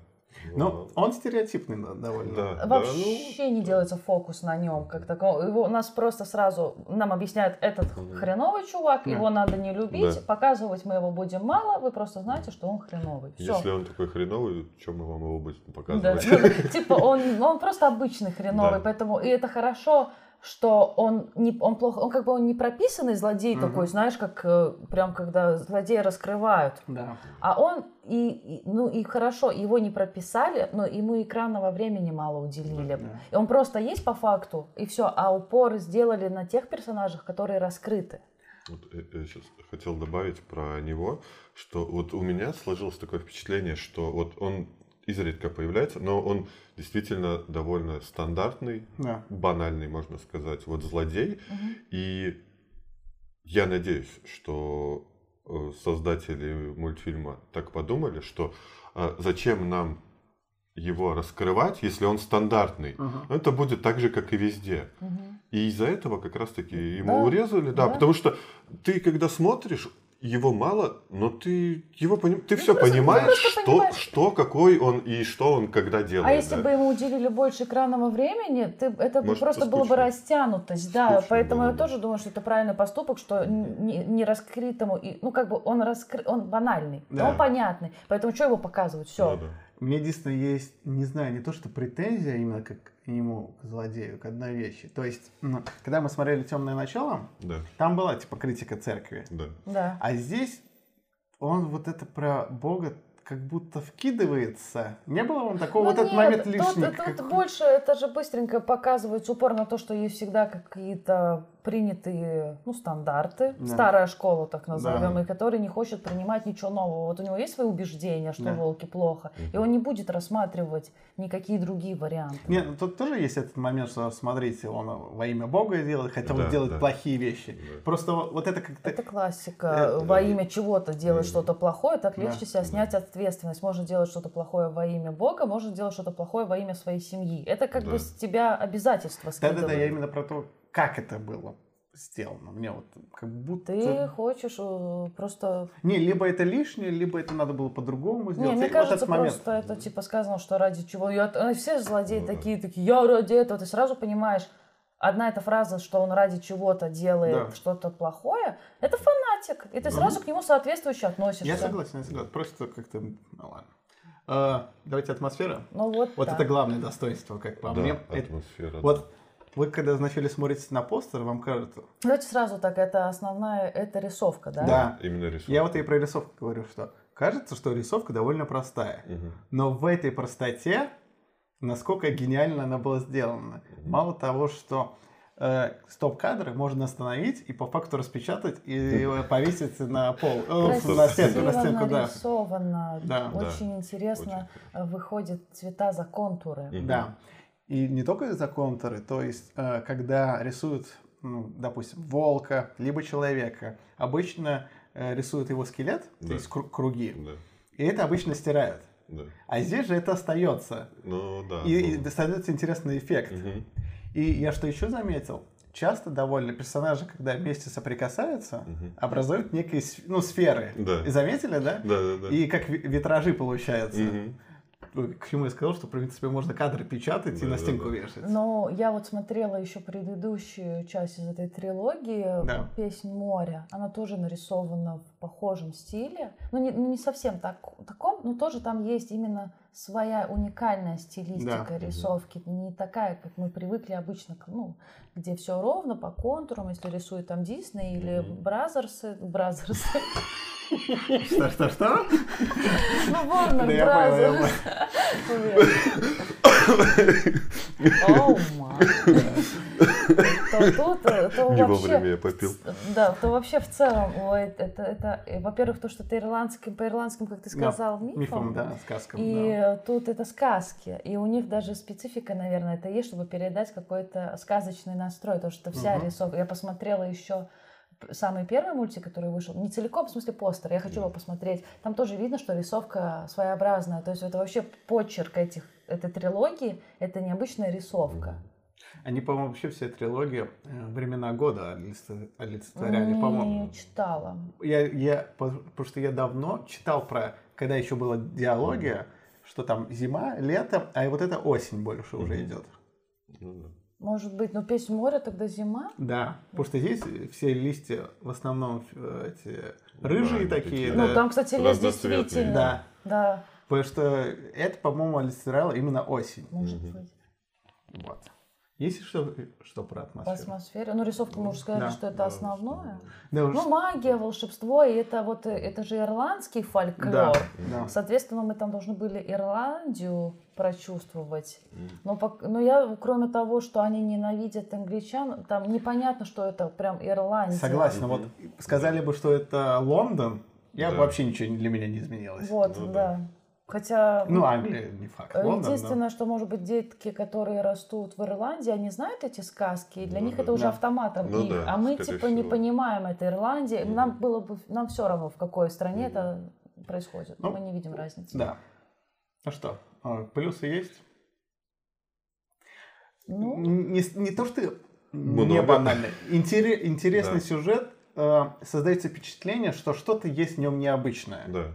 Ну, он стереотипный да, довольно. Да, да, Вообще не делается фокус на нем, как такого. Его нас просто сразу нам объясняют, этот хреновый чувак, Да. его надо не любить, Да. показывать мы его будем мало, вы просто знаете, что он хреновый. Все. Если он такой хреновый, чем мы вам его будем Да, показывать? ну, типа он, он просто обычный хреновый, Да. поэтому и это хорошо, что он не, он плохо, он как бы он не прописанный злодей Мгм. такой, знаешь, как э, прям когда злодея раскрывают, Да. а он и, и- ну и хорошо его не прописали, но ему экранного времени мало уделили. Да. И он просто есть по факту, и все, а упор сделали на тех персонажах, которые раскрыты. Вот я, сейчас хотел добавить про него, что вот у меня сложилось такое впечатление, что вот он изредка появляется, но он действительно довольно стандартный, Да. банальный, можно сказать, вот злодей. И я надеюсь, что э, создатели мультфильма так подумали, что э, зачем нам его раскрывать, если он стандартный. Мгм. Это будет так же, как и везде. Мгм. И из-за этого как раз-таки ему Да, урезали, да, да. потому что ты, когда смотришь, его мало, но ты его поним... ты Ну, все просто- понимаешь, что, понимаешь. что, какой он и что он когда делает. А если да. бы ему уделили больше экранного времени, ты, это бы Может, просто то было бы растянутость, да. Скучно Поэтому было я тоже думаю, что это правильный поступок, что не, не раскрытому, и, ну как бы он раскры, он банальный, но Да. он понятный. Поэтому что его показывать? Все. Ну да. У меня единственное есть, не знаю, не то что претензия именно как к нему, к злодею, к одной вещи. То есть, ну, когда мы смотрели «Темное начало», Да, там была типа критика церкви. да. Да. А здесь он вот это про Бога как будто вкидывается. Не было вам такого Ну вот этот нет, момент тут- лишний? тут как- больше, это же быстренько показывается упор на то, что есть всегда какие-то принятые, ну, стандарты, Да. старая школа, так назовем, Да. и который не хочет принимать ничего нового. Вот у него есть свои убеждения, что Да. волки плохо, и он не будет рассматривать никакие другие варианты. Нет, ну тут тоже есть этот момент, что смотрите, он во имя Бога делает, хотя он Да, делает да. плохие вещи. Да. Просто вот это как-то... Это классика. Это- во имя чего-то делать Мгм. что-то плохое, так Да. легче себя снять ответственность. Можно делать что-то плохое во имя Бога, можно делать что-то плохое во имя своей семьи. Это как Да. бы с тебя обязательства скидывают. Да-да-да, я именно про то, как это было сделано. Мне вот как будто... Ты хочешь э, просто... Не, либо это лишнее, либо это надо было по-другому Не, сделать. мне И вот кажется, этот момент. просто это типа сказано, что ради чего. Я- э, все злодеи да. такие, такие, я ради этого. Ты сразу понимаешь, одна эта фраза, что он ради чего-то делает Да. что-то плохое, это фанатик. И ты сразу к нему соответствующе относишься. Я согласен, я согласен. Просто как-то... Ну ладно. А, давайте атмосфера. Ну вот, Вот да. это главное достоинство, как по Да, мне. Это- атмосфера. да. Вот вы когда вначале смотрите на постер, вам кажется... Давайте сразу так, это основная, это рисовка, да? Да. Именно рисунок. Я вот и про рисовку говорю, что кажется, что рисовка довольно простая. Мгм. Но в этой простоте, насколько гениально она была сделана. Мало того, что э, стоп-кадры можно остановить и по факту распечатать и повесить на пол, э, на стенку, на Красиво стенку, да. нарисовано, Да. очень интересно э, выходят цвета за контуры. Мгм. Да. И не только за контуры, то есть, э, когда рисуют ну, допустим, волка, либо человека, обычно э, рисуют его скелет, то Да. есть кру- круги, Да, и это обычно стирают. да. А здесь же это остается. Ну, да. И, ну, и создается интересный эффект. мгм. И я что еще заметил, часто довольно персонажи, когда вместе соприкасаются, Мгм. образуют некие ну, сферы. Да. И заметили, да? Да, да, да. И как ви- витражи получаются. Мгм. Ой, К чему я сказал, что, в принципе, можно кадры печатать и Да, на да, стенку да. вешать. Но я вот смотрела еще предыдущую часть из этой трилогии Да. «Песнь моря». Она тоже нарисована в похожем стиле. Ну, не, ну, не совсем так, таком, но тоже там есть именно своя уникальная стилистика Да. рисовки. Не такая, как мы привыкли обычно, ну, где все ровно по контурам, если рисует там Дисней или Мгм. Бразерсы. Бразерсы. Что, что, что? Ну, Warner Brothers. Оу, май. То тут, то Не вообще... вовремя я попил. Да, то вообще в целом, ой, это, это, э, во-первых, то, что ты ирландским, по ирландским, как ты Да, сказал, мифом, Мифом, да, сказкам. и да. тут это сказки, и у них даже специфика, наверное, это есть, чтобы передать какой-то сказочный настрой, то, что вся Мгм. рисовка. Я посмотрела еще самый первый мультик, который вышел, не целиком, в смысле постер, я хочу его посмотреть. Там тоже видно, что рисовка своеобразная, то есть это вообще почерк этих, этой трилогии, это необычная рисовка. Они, по-моему, вообще вся трилогия э, времена года олицетв- олицетворяли, по-моему. Не читала. Я, я, по- потому что я давно читал про, когда еще была диалогия, что там зима, лето, а и вот это осень больше уже Мгм. идет. Ну, да. Может быть, ну песнь моря тогда зима? Да, потому что здесь все листья в основном э, эти рыжие Да, такие, да. Ну, там, кстати, Разноцветные. действительно. Да, Да, потому что это, по-моему, олицетворяло именно осень. может быть. Вот. Есть что, что про По атмосферу? атмосфере. Ну, рисовку мы уже сказали, Да. что это Да, основное. Да, уж- Ну, магия, волшебство, и это вот, э, это же ирландский фольклор. да, да. Соответственно, мы там должны были Ирландию прочувствовать. Мгм. Но, но я, кроме того, что они ненавидят англичан, там непонятно, что это прям Ирландия. Согласен. Вот сказали бы, что это Лондон, я бы Да. вообще ничего для меня не изменилось. Вот, Ну да. да. Хотя... Ну, Англия не факт. Э. Единственное, что, может быть, детки, которые растут в Ирландии, они знают эти сказки, и для Ну них да. это уже Да. автоматом. Ну И- да, а мы типа не всего. понимаем, это Ирландия. Мгм. Нам было бы, нам все равно, в какой стране Мгм. это происходит. Ну, мы не видим разницы. Да. Ну что, а, плюсы есть? Ну, Не, не то, что Много. не банально. Интере- интересный Да. сюжет, э, создается впечатление, что что-то есть в нем необычное. Да.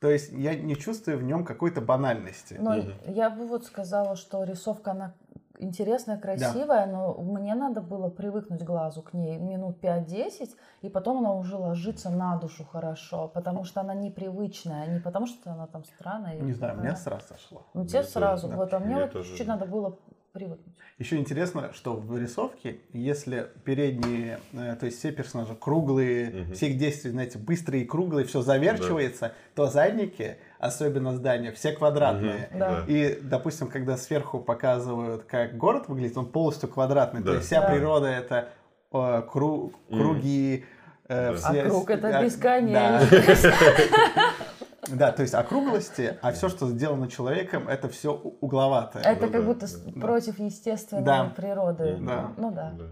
То есть я не чувствую в нем какой-то банальности. но Мгм. я бы вот сказала, что рисовка, она интересная, красивая, но мне надо было привыкнуть глазу к ней минут 5-10, и потом она уже ложится на душу хорошо, потому что она непривычная, не потому что она там странная. Не знаю, такая. мне сразу сошло. Ну, тебе сразу, тоже, да. вот, а мне Мне вот тоже, чуть-чуть да. надо было привыкнуть. Еще интересно, что в рисовке, если передние, э, то есть все персонажи круглые, Мгм. все их действия, знаете, быстрые и круглые, все заверчивается, то задники, особенно здания, все квадратные. Мгм. Да. И, допустим, когда сверху показывают, как город выглядит, он полностью квадратный. То Да. есть вся Да. природа это э, кру- круги. э, Да. все- А круг это да, бесконечность. Да. Да, то есть округлости, а все, что сделано человеком, это все угловатое. Это как да, будто да. против естественной Да. природы. Да. Ну да, Да.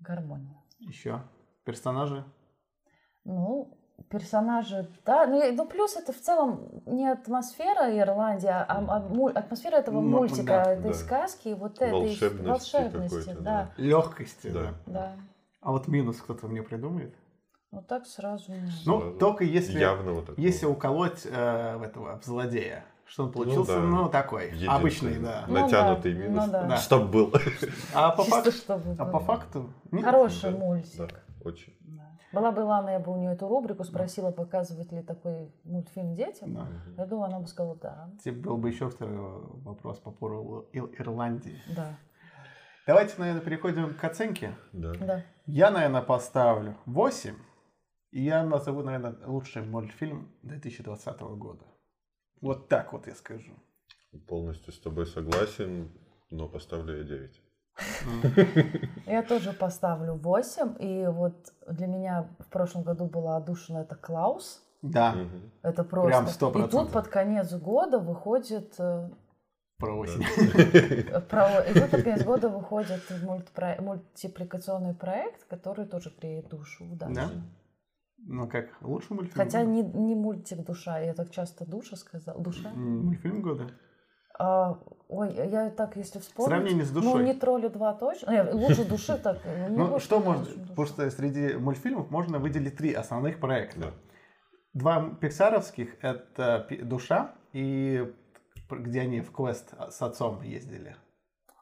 гармония. Еще персонажи. Ну, персонажи, да. Ну, ну, плюс это в целом не атмосфера Ирландии, а, а му- атмосфера этого Ну, мультика, да, этой да. сказки, вот этой Волшебности волшебности. какой-то, Да, Легкости, да. Да. да. А вот минус кто-то мне придумает. Ну так сразу. Ну, Сразу. только если, Явного такого. если уколоть э, этого злодея, что он получился, да. ну, такой, Единственный. обычный, да. Ну Натянутый да, минус. ну да. Да. Чтоб был. А по Чисто факту, чтобы а по факту. Хороший Да, мультик. Да, очень. Да. Была бы Лана, я бы у нее эту рубрику спросила, показывает ли такой мультфильм детям. Да. Я думаю, она бы сказала, да, Тебе был бы еще второй вопрос по поводу Ир- Ирландии. да, Давайте, наверное, переходим к оценке. Да. да. Я, наверное, поставлю 8. И я назову, наверное, лучший мультфильм 2020 года. Вот так вот я скажу. Полностью с тобой согласен, но поставлю я 9. Я тоже поставлю 8. И вот для меня в прошлом году была отдушина это Клаус. Да. Это просто. Прям И 100%. тут под конец года выходит э, Про осень. Про... И тут конец года выходит мультипро- мультипликационный проект, который тоже греет душу. Да. Да? Ну как, лучший мультфильм? Хотя года? не, не мультик душа, я так часто душа сказала. Душа? Мультфильм года? А, ой, я так, если вспомнить... Сравнение с Ну, душой. не тролли 2 точно. Не, лучше души так. ну, Ну, что можно... Потому что среди мультфильмов можно выделить три основных проекта. Да. Два пиксаровских — это «Пи- «Душа» и где они в квест с отцом ездили.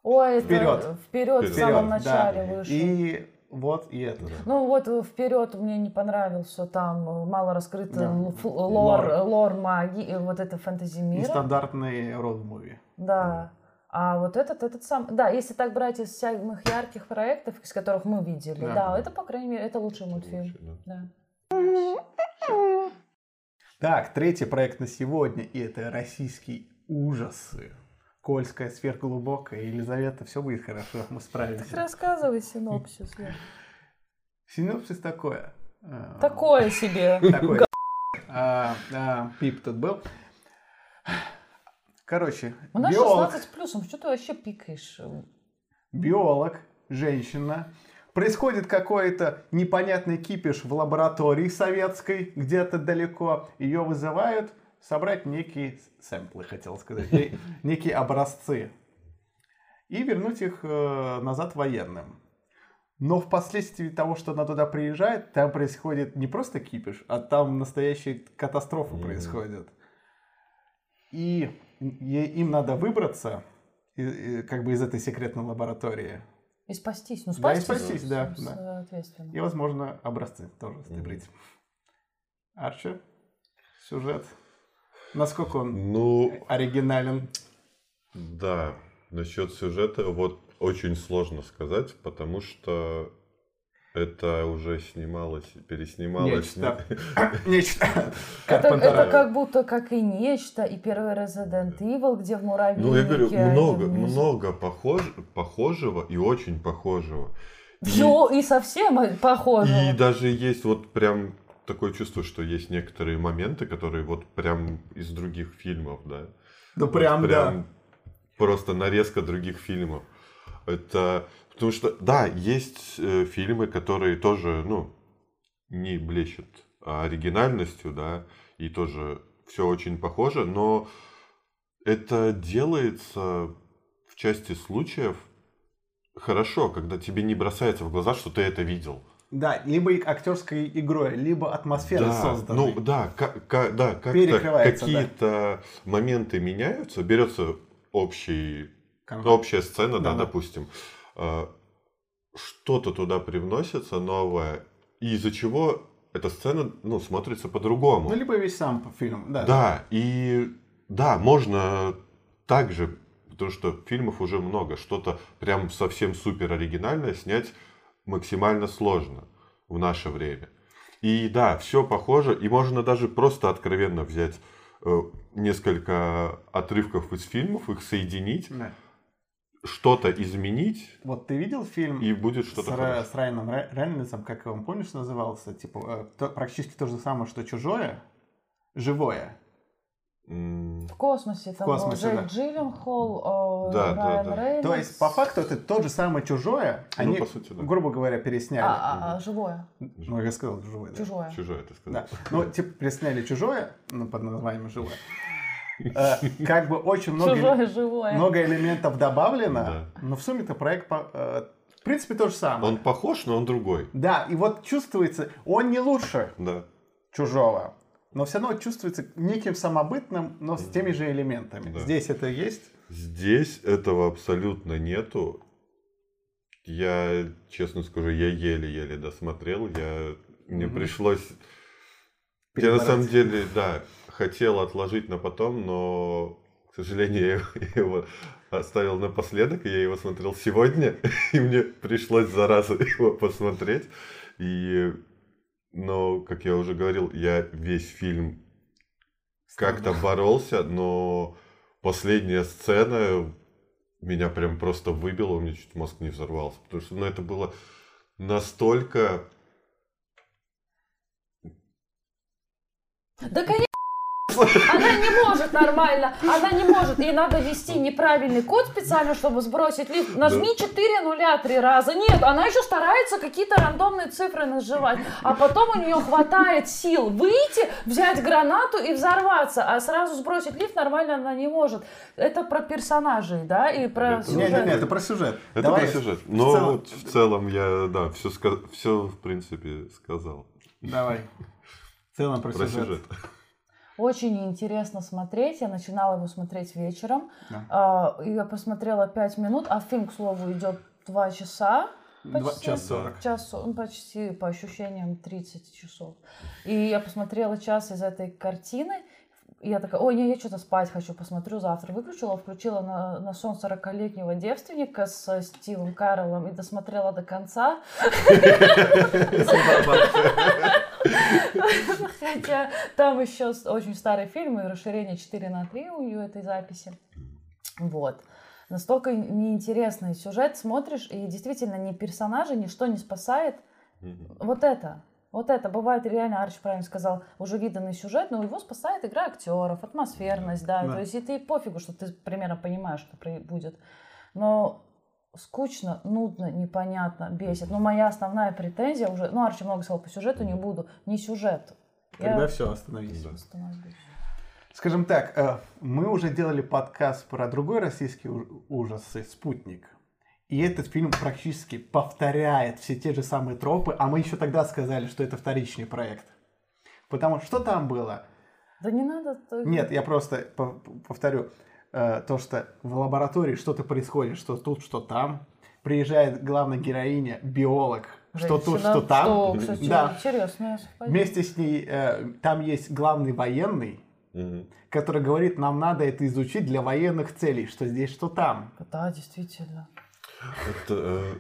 Ой, это Вперед. вперед, в Вперед, самом да. начале вышел. И вот и это. Ну вот вперед мне не понравился, там э, мало раскрыто Да. лор, Лор. лор магии, э, вот это фэнтези мира. Нестандартный род-муви. Да. А вот этот, этот сам... Да, если так брать из самых ярких проектов, из которых мы видели, Да. да, это, по крайней мере, это лучший мультфильм. Лучше, да. Да. Так, третий проект на сегодня, и это российские ужасы. Кольская, сверхглубокая, Елизавета, все будет хорошо, мы справимся. Так рассказывай синопсис. Синопсис такое. Такое себе. А, а, Пип тут был. Короче, У нас биолог, 16 плюсом, что ты вообще пикаешь? биолог, женщина. Происходит какой-то непонятный кипиш в лаборатории советской, где-то далеко. Ее вызывают собрать некие сэмплы, хотел сказать, не- некие образцы. И вернуть их э, назад военным. Но впоследствии того, что она туда приезжает, там происходит не просто кипиш, а там настоящие катастрофы Мгм. происходят. И им надо выбраться и- и как бы из этой секретной лаборатории. И спастись. Ну, Да, и спастись. спастись, да, с- да. Соответственно. И, возможно, образцы тоже стебрить. Арчи, сюжет. Насколько он Ну, оригинален? да, насчет сюжета вот очень сложно сказать, потому что это уже снималось, переснималось. Нечто. Нечто. Это, это как будто как и нечто, и первый Resident Evil, где в муравейнике... Ну, я говорю, много, много похож- похожего и очень похожего. И- Всё, и совсем похоже. И даже есть вот прям такое чувство, что есть некоторые моменты, которые вот прям из других фильмов, да. Ну, Вот прям, да. Просто нарезка других фильмов. Это потому что, да, есть э, фильмы, которые тоже, ну, не блещут оригинальностью, да, и тоже все очень похоже, но это делается в части случаев хорошо, когда тебе не бросается в глаза, что ты это видел. Да, либо и актерской игрой, либо атмосферой да, созданной. Ну да, как, как- да, как-то Перекрывается, да. какие-то моменты меняются, берется общий, Конфликт. общая сцена, да, Да, да. допустим, а, что-то туда привносится новое, из-за чего эта сцена, ну, смотрится по-другому. Ну, либо весь сам фильм, да. Да, и да, можно также, потому что фильмов уже много, что-то прям совсем супер оригинальное снять максимально сложно в наше время. И да, все похоже, и можно даже просто откровенно взять э, несколько отрывков из фильмов, их соединить, Да. что-то изменить, Вот ты видел фильм и будет с, что-то Ра- хорошее. с Райаном Ре- Рейнольдсом, как он, помнишь, назывался? Типа, э, то- практически то же самое, что «Чужое», «Живое». В космосе там космосе, Джейк да. Джилленхол, э, Да, да, Райан да. Рейнольдс. То есть, по факту, это тот же самый «Чужое», Ну, они, по сути, да. грубо говоря, пересняли. А, а, а, живое, Ну, я сказал «Живое», да. чужое. Чужое, ты сказал. Да. Ну, типа, пересняли «Чужое», ну, под названием «Живое». Э, Как бы очень много... Чужое, живое. много элементов добавлено, Да. но в сумме это проект, по- э, в принципе, то же самое. Он похож, но он другой. Да, и вот чувствуется, он не лучше Да. чужого, но все равно чувствуется неким самобытным, но с теми же элементами. Да. Здесь это есть. Здесь этого абсолютно нету. Я, честно скажу, я еле-еле досмотрел. Я... Мне Мгм. пришлось... Я на самом деле, да, хотел отложить на потом, но, к сожалению, я его- я его оставил напоследок, и я его смотрел сегодня, и мне пришлось зараза его посмотреть. И, но, как я уже говорил, я весь фильм как-то боролся, но последняя сцена меня прям просто выбила, у меня чуть мозг не взорвался, потому что ну, это было настолько... Да, конечно, Она не может нормально, она не может. Ей надо ввести неправильный код специально, чтобы сбросить лифт. Нажми 4 нуля три раза. Нет, она еще старается какие-то рандомные цифры наживать. А потом у нее хватает сил выйти, взять гранату и взорваться. А сразу сбросить лифт нормально она не может. Это про персонажей, да, и про Это- Не, не, сюжет. не, это про сюжет. Это Давай про сюжет. в Но целом- вот в целом я, да, все, все в принципе сказал. Давай. В целом про Про сюжет. сюжет. Очень интересно смотреть. Я начинала его смотреть вечером. Да. И я посмотрела 5 минут, а фильм, к слову, идет 2 часа. Почти. час сорок. Час, ну, почти, по ощущениям, 30 часов. И я посмотрела час из этой картины, я такая, ой, не, я что-то спать хочу, посмотрю завтра. Выключила, включила на, на сон 40-летнего девственника с Стивом Карлом и досмотрела до конца. Хотя там еще очень старый фильм, и расширение 4 на 3 у нее этой записи. Вот. Настолько неинтересный сюжет, смотришь, и действительно ни персонажи, ничто не спасает. Вот это. Вот это. Бывает реально, Арчи правильно сказал, уже виданный сюжет, но его спасает игра актеров, атмосферность, да. Да. То есть и ты пофигу, что ты примерно понимаешь, что будет. Но скучно, нудно, непонятно, бесит. Но моя основная претензия уже, ну, Арчи много сказал по сюжету, не буду, не сюжет. Тогда Я все, остановись. Да. остановлюсь. Скажем так, э, мы уже делали подкаст про другой российский у- ужасы «Спутник». И этот фильм практически повторяет все те же самые тропы, а мы еще тогда сказали, что это вторичный проект. Потому что что там было? Да не надо. то- Нет, я просто по- повторю. э, то, что в лаборатории что-то происходит, что тут, что там. Приезжает главная героиня, биолог, что тут, что там. Что, кстати, Да. интересное совпадение. Вместе с ней э, там есть главный военный, Мгм. который говорит, нам надо это изучить для военных целей, что здесь, что там. Да, действительно. Это э,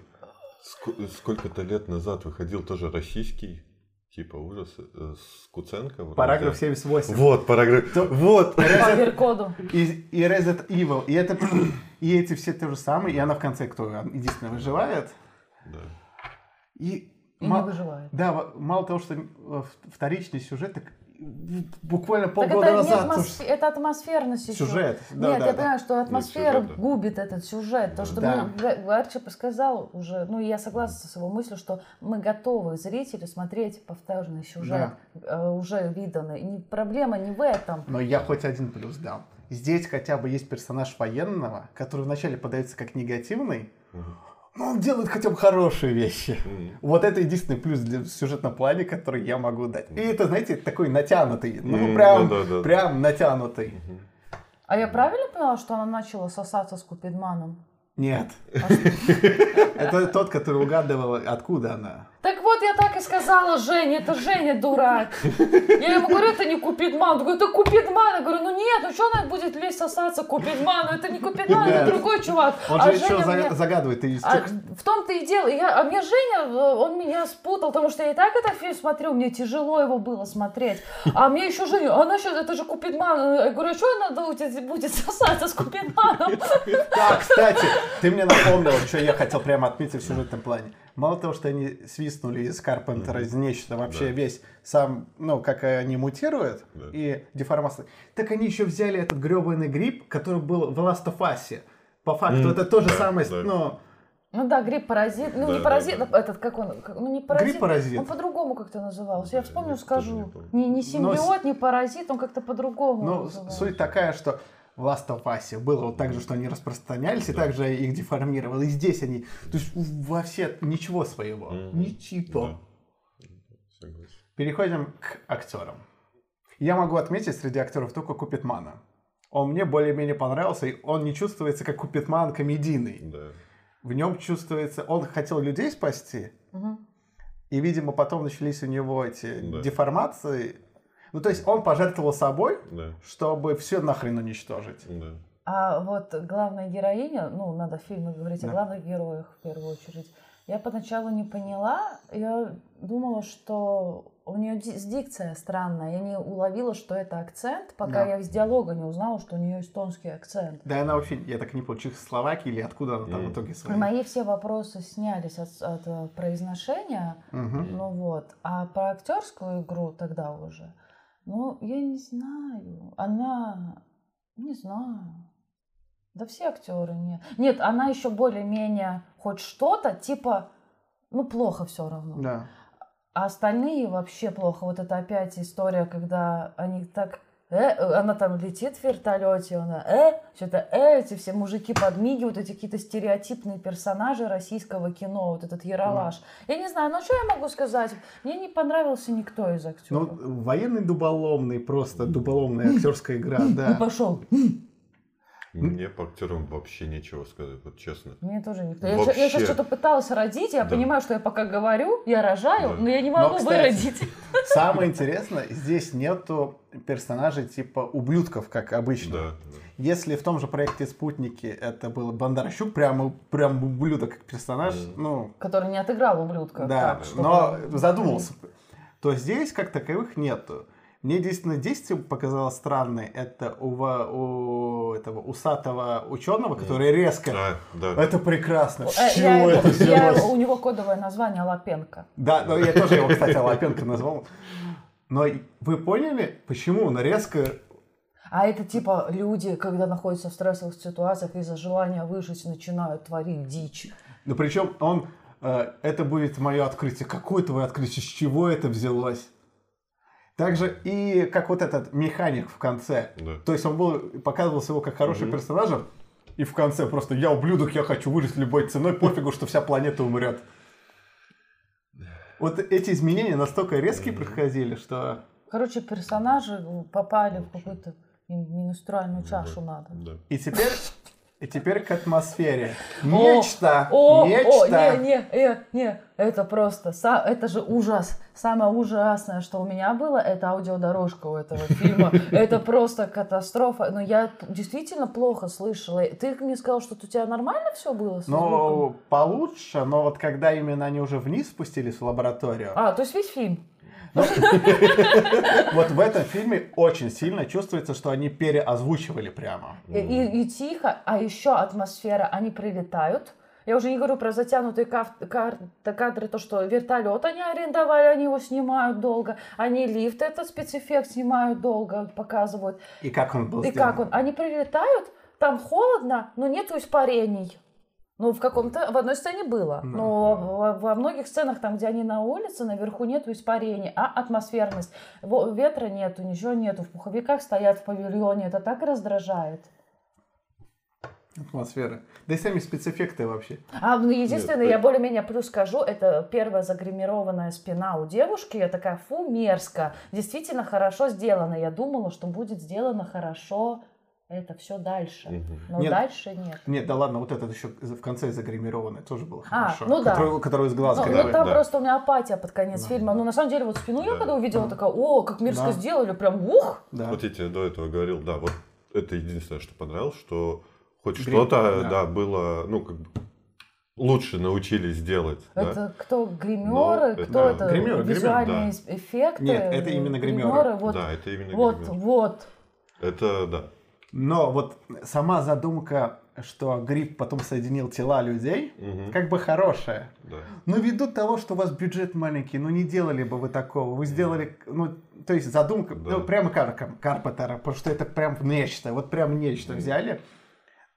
ск- сколько-то лет назад выходил тоже российский типа ужасы э, с Куценко. вроде. Параграф 78. Вот, параграф. То- Вот. Веркоду. И, и Resident Evil. И, это, и эти все то же самое. И она в конце, кто единственное выживает. Да. И, И не ма- выживает. Да, мало того, что э, вторичный сюжет, так буквально Так полгода это, назад. атмосф- что- это атмосферность еще. Сюжет, да, Нет, да, я да. понимаю, что атмосфера сюжет, да. губит этот сюжет. То, что Да. мы, Га- Арчи сказал уже, ну, я согласна с его мыслью, что мы готовы, зрители, смотреть повторный сюжет, э, уже виданный. Не, проблема не в этом. Но я хоть один плюс дам. Здесь хотя бы есть персонаж военного, который вначале подается как негативный, Мгм. Но он делает хотя бы хорошие вещи. Мгм. Вот это единственный плюс для в сюжетном плане, который я могу дать. И это, знаете, такой натянутый. Ну, М, прям, да-да-да. прям натянутый. А я правильно поняла, что она начала сосаться с Купидманом? Нет. Это тот, который угадывал, откуда она. Так вот, я так и сказала Жене, это Женя дурак. Я ему говорю, это не Купидман. Он говорит, это Купидман. Я говорю, ну нет, ну что она будет лезть сосаться Купидману? Это не Купидман, это другой чувак. Он А же еще Женя за- мне- загадывает. Ты А в том-то и дело. Я, а мне Женя, э, он меня спутал, потому что я и так этот фильм смотрю, мне тяжело его было смотреть. А мне еще Женя, она сейчас, это же Купидман. Я говорю, а что она будет, будет сосаться с Купидманом? Да, кстати, ты мне напомнил, что я хотел прямо отметить в сюжетном плане. Мало того, что они свистнули из Карпентера, из нечто, вообще Да. весь сам, ну, как они мутируют Да. и деформация, так они еще взяли этот гребаный гриб, который был в Last of Us. По факту, М, это то же да, самое, да. ну, Ну да, гриб-паразит. Ну, Да, не да, паразит, да. а этот, как он, как- ну не паразит. Гриб-паразит. Он по-другому как-то назывался. Да, Я вспомню, я тоже скажу. не. Не, не Но симбиот, не паразит, он как-то по-другому ну, суть такая, что в Last of Us было вот так же, что они распространялись, и также их деформировало. И здесь они, то есть во все, ничего своего, Мгм. ничего. Да. Согласен. Переходим к актерам. Я могу отметить среди актеров только Купитмана. Он мне более-менее понравился, и он не чувствуется как Купитман комедийный. Да. В нем чувствуется, он хотел людей спасти, Мгм. и, видимо, потом начались у него эти Да. деформации. Ну, то есть он пожертвовал собой, Да. чтобы все нахрен уничтожить. Да. А вот главная героиня, ну, надо в фильме говорить Да. о главных героях в первую очередь. Я поначалу не поняла, я думала, что у нее ди- дикция странная. Я не уловила, что это акцент, пока Да. я из диалога не узнала, что у нее эстонский акцент. Да, она вообще, я так не понял, Чехословакии или откуда она там в итоге свои. Мои все вопросы снялись от, от, э, произношения, Мгм. ну вот. А про актерскую игру тогда уже Ну, я не знаю. Она... Не знаю. Да все актеры нет. Нет, она еще более-менее хоть что-то, типа, ну, плохо все равно. Да. А остальные вообще плохо. Вот это опять история, когда они так... Э, она там летит в вертолете, она э, что-то э, эти все мужики подмигивают, эти какие-то стереотипные персонажи российского кино, вот этот Яралаш. Я не знаю, ну что я могу сказать? Мне не понравился никто из Ну, актеров. военный дуболомный, просто дуболомная актерская игра, Ну, да. пошел. Мне по актерам вообще нечего сказать, вот честно. Мне тоже никто. Я, ща- я сейчас Вообще. что-то пыталась родить, я Да. понимаю, что я пока говорю, я рожаю, Да. но я не Но, могу кстати, выродить. Самое интересное, здесь нету персонажей типа ублюдков, как обычно. Да, да. Если в том же проекте «Спутники» это был Бондарчук, прямо, прям ублюдок как персонаж, Мгм. ну, Который не отыграл ублюдка. да, так, чтобы- но задумался, то здесь как таковых нету. Мне единственное действие показалось странное, это у, у этого усатого ученого, который резко... А, да. Это прекрасно. С Э, чего я это я- у него кодовое название Лапенко. Да, но я тоже его, кстати, Лапенко назвал. Но вы поняли, почему он резко... А это типа люди, когда находятся в стрессовых ситуациях из-за желания выжить, начинают творить дичь. Ну, причем он... э, это будет мое открытие. Какое твое открытие? С чего это взялось? Также и как вот этот механик в конце. Да. То есть он был, показывался его как хороший Мгм. персонаж, и в конце просто я ублюдок, я хочу выжить любой ценой, пофигу, что вся планета умрет. Вот эти изменения настолько резкие происходили, что... Короче, персонажи попали в какую-то менструальную чашу надо. Да. И теперь, и теперь к атмосфере. О, Нечто, О, нечто. о, не, не, э, не, это просто, это же ужас. Самое ужасное, что у меня было, это аудиодорожка у этого фильма. Это просто катастрофа. Но я действительно плохо слышала. Ты мне сказал, что у тебя нормально все было? Ну, получше, но вот когда именно они уже вниз спустились в лабораторию, А, то есть весь фильм. вот в этом фильме очень сильно чувствуется, что они переозвучивали прямо. И, тихо, а еще атмосфера, они прилетают. Я уже не говорю про затянутые кадры, то, что вертолет они арендовали, они его снимают долго. Они лифт, этот спецэффект снимают долго, показывают. И как он был И сделан. как он? Они прилетают, там холодно, но нету испарений. Ну, в каком-то, в одной сцене было, но во, во многих сценах, там, где они на улице, наверху нету испарений, а атмосферность. Ветра нету, ничего нету, в пуховиках стоят в павильоне, это так раздражает. Атмосфера. Да и сами спецэффекты вообще. А, ну, единственное, Нет, я более-менее плюс скажу, это первая загримированная спина у девушки. Я такая, фу, мерзко. Действительно хорошо сделано. Я думала, что будет сделано хорошо это все дальше. Но Нет. дальше нет. Нет, да ладно, вот этот еще в конце загримированный тоже было А, хорошо. ну да. который, который из глаз Ну, ну, там да. просто у меня апатия под конец Да. фильма. Ну, на самом деле, вот спину я Да. когда увидела, такая, о, как мерзко Да. сделали, прям ух! Да. Вот я тебе до этого говорил, да, вот это единственное, что понравилось, что хоть Грим, что-то, да. да. было, ну, как бы лучше научились делать, да. Это кто гримеры, Ну, кто это- это, Гримеры, гримеры, визуальные да. эффекты. Нет, это именно гримеры. Вот, да, это именно вот, гример. вот. Это, да. Но вот сама задумка, что гриб потом соединил тела людей, Мгм. как бы хорошая. Да. Но ввиду того, что у вас бюджет маленький, ну не делали бы вы такого. Вы сделали, ну, то есть задумка, Да. ну, прямо Кар Карпентера, потому что это прям нечто, вот прям нечто Мгм. взяли.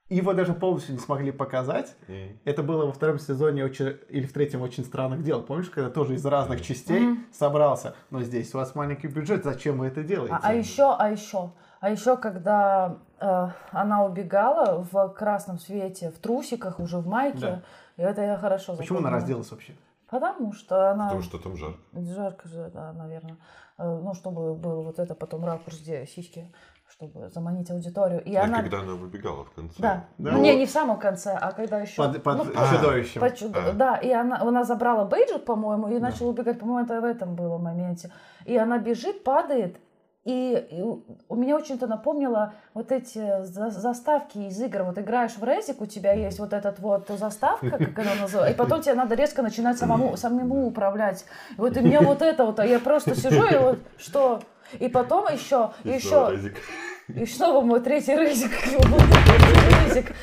Его даже полностью не смогли показать. Мгм. Это было во втором сезоне очень, или в третьем очень странных дел. Помнишь, когда тоже из разных Мгм. частей Мгм. собрался. Но здесь у вас маленький бюджет, зачем вы это делаете? А, а еще, а еще, а еще, когда она убегала в красном свете, в трусиках, уже в майке, Да. и это я хорошо Почему она запомнила. разделась вообще? Потому что она... Потому что там жарко. Жарко же, да, наверное. Э, Ну, чтобы был вот это потом ракурс, где сиськи, чтобы заманить аудиторию. И А она... когда она выбегала в конце. Да. Да? Ну, Не, не в самом конце, а когда еще... Под, под ну, а, чудовищем. по чуд- А. Да, и она, она забрала бейджик, по-моему, и Да. начала убегать, по-моему, это в этом было моменте. И она бежит, падает, и, и у меня очень это напомнило вот эти за- заставки из игр. Вот играешь в резик, у тебя есть вот этот вот заставка, как она называется, и потом тебе надо резко начинать самому, самому управлять. И вот и мне вот это вот, а я просто сижу и вот что... И потом еще, еще, Резик. И снова мой третий. Третий рейсик.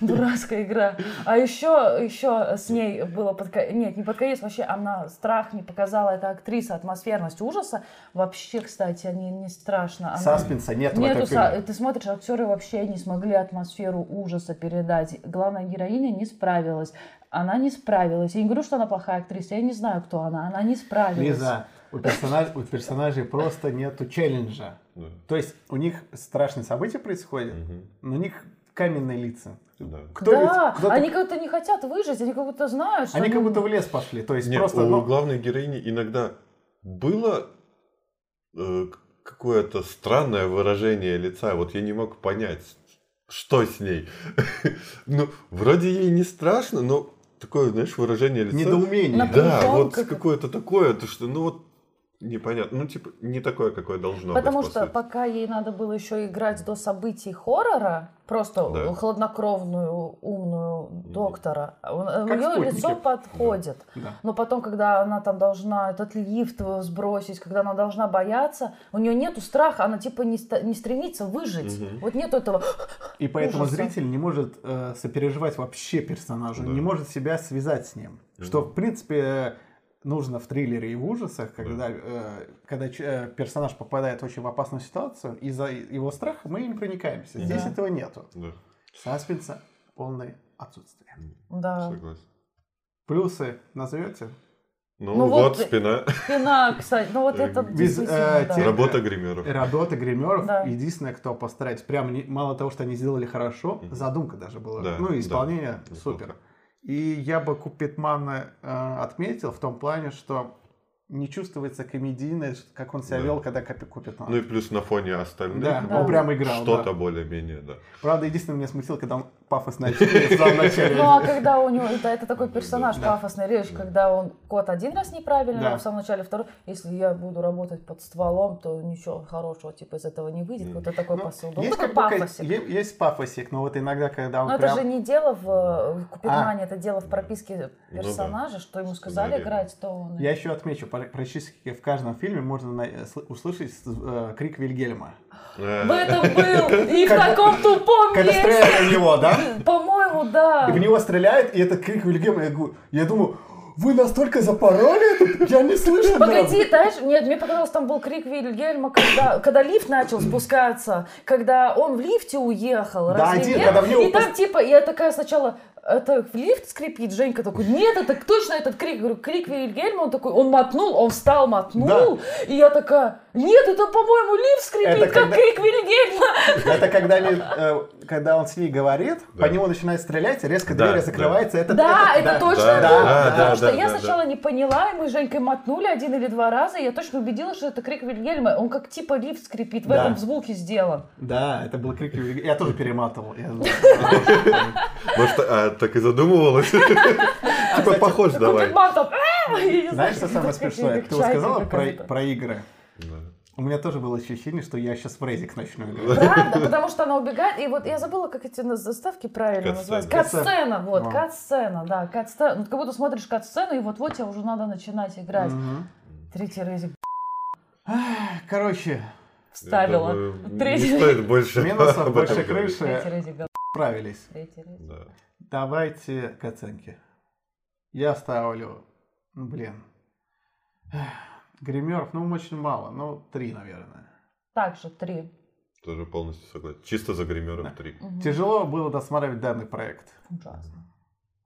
Дурацкая игра. А еще, еще с ней было под Нет, не под конец. Вообще она страх не показала. эта актриса, атмосферность ужаса. Вообще, кстати, они не страшно. Она- Саспенса нет в Нету, этом са- ты смотришь, актеры вообще не смогли атмосферу ужаса передать. Главная героиня не справилась. Она не справилась. Я не говорю, что она плохая актриса. Я не знаю, кто она. Она не справилась. Лиза, у, персонаж- у персонажей просто нету челленджа. Да. То есть у них страшные события происходят, Мгм. но у них каменные лица. Да. Кто да, ведь- они как-то не хотят выжить, они как будто знают, что Они как будто в лес пошли. То есть Нет, просто... у ну, главной героини иногда было э, какое-то странное выражение лица. Вот я не мог понять, что с ней. Ну, вроде ей не страшно, но такое, знаешь, выражение лица. недоумение. Да, вот как- какое-то такое, то что, ну вот непонятно, ну типа не такое, какое должно Потому быть. по что сути. пока ей надо было еще играть до событий хоррора, просто Да. хладнокровную, умную доктора, у Как нее спутники. лицо подходит. Да. Но потом, когда она там должна этот лифт сбросить, когда она должна бояться, у нее нету страха, она типа не, не стремится выжить. Мгм. Вот нету этого. И поэтому Ужаса. зритель не может э, сопереживать вообще персонажу, Да. не может себя связать с ним. Что, в принципе, э, нужно в триллере и в ужасах, когда, э, когда ч- э, персонаж попадает очень в опасную ситуацию, из-за его страха мы не проникаемся. Здесь Да. этого нету. Да, Саспенса полное отсутствие. Да. согласен. Плюсы назовете? Ну, Ну вот, вот, спина. Спина, кстати, ну вот Э, это без, действительно, э, да. тех- Работа гримеров. Работа гримеров. Да. Единственное, кто постарается. Прям не- мало того, что они сделали хорошо, Мгм. задумка даже была. Да, ну, и исполнение да, супер. неплохо. И я бы Купитмана э, отметил в том плане, что не чувствуется комедийность, как он себя Да. вел, когда Капи Купитман. Ну и плюс на фоне остальных. да, ну, он прям играл. Что-то да. более-менее, да. Правда, единственное, меня смутило, когда он пафосно начале. Ну а когда у него, это, это такой персонаж Да. пафосный речь, когда он код один раз неправильно, Да. в самом начале второй, если я буду работать под стволом, то ничего хорошего типа из этого не выйдет. Вот это такой Ну, посыл. был. есть, пафосик. есть пафосик, но вот иногда, когда он Но прям... это же не дело в э, Купидмане, это дело в прописке Ну да. персонажа, что ему сказали Сценарий. играть, то он... Я еще отмечу, практически в каждом фильме можно сл- услышать э, крик Вильгельма. Э, В этом был! И в таком тупом Когда стреляют в него, да? По-моему, да. И в него стреляют, и это крик Вильгельма. Я, говорю- я думаю, вы настолько запороли это? Я не слышу. Погоди, знаешь, нет, мне показалось, там был крик Вильгельма, когда, когда лифт начал спускаться, когда он в лифте уехал, Да, разве один, нет? когда в него И там типа, я такая сначала, это лифт скрипит, Женька такой, нет, это точно этот крик, говорю, крик Вильгельма, он такой, он мотнул, он встал, мотнул, и я такая, нет, это, по-моему, лифт скрипит, Это как когда- крик Вильгельма. Это когда, они, э, когда он с ней говорит, Да. по нему начинает стрелять, резко Да, дверь да. закрывается. Это, Да, это точно Да, было, да, потому да, что да, я да, сначала не поняла, и мы с Женькой мотнули один или два раза, и я точно убедилась, что это крик Вильгельма, он как типа лифт скрипит, в Да. этом звуке сделан. Да, это был крик Вильгельма. Я тоже перематывал. Может, а, так и задумывалась? Типа похож давай. Знаешь, что самое смешное? Ты сказала про игры. Да. У меня тоже было ощущение, что я сейчас в Резик начну играть. Правда, потому что она убегает, и вот я забыла, как эти на- заставки правильно Кат-сцена. называются. Кат-сцена, вот, кат-сцена, да, кат-сцена. Ну, как будто смотришь кат-сцену, и вот-вот тебе уже надо начинать играть. Третий резик Короче, вставила. Думаю, Не Третий стоит больше минусов больше говорить. Третий крыши резик, справились. Третий резик. Да. Давайте к оценке. Я ставлю, ну, блин, гримеров, ну, очень мало, ну, три, наверное. Также три. Тоже полностью согласен. Чисто за гримеров три. Мгм. Тяжело было досматривать данный проект. Ужасно.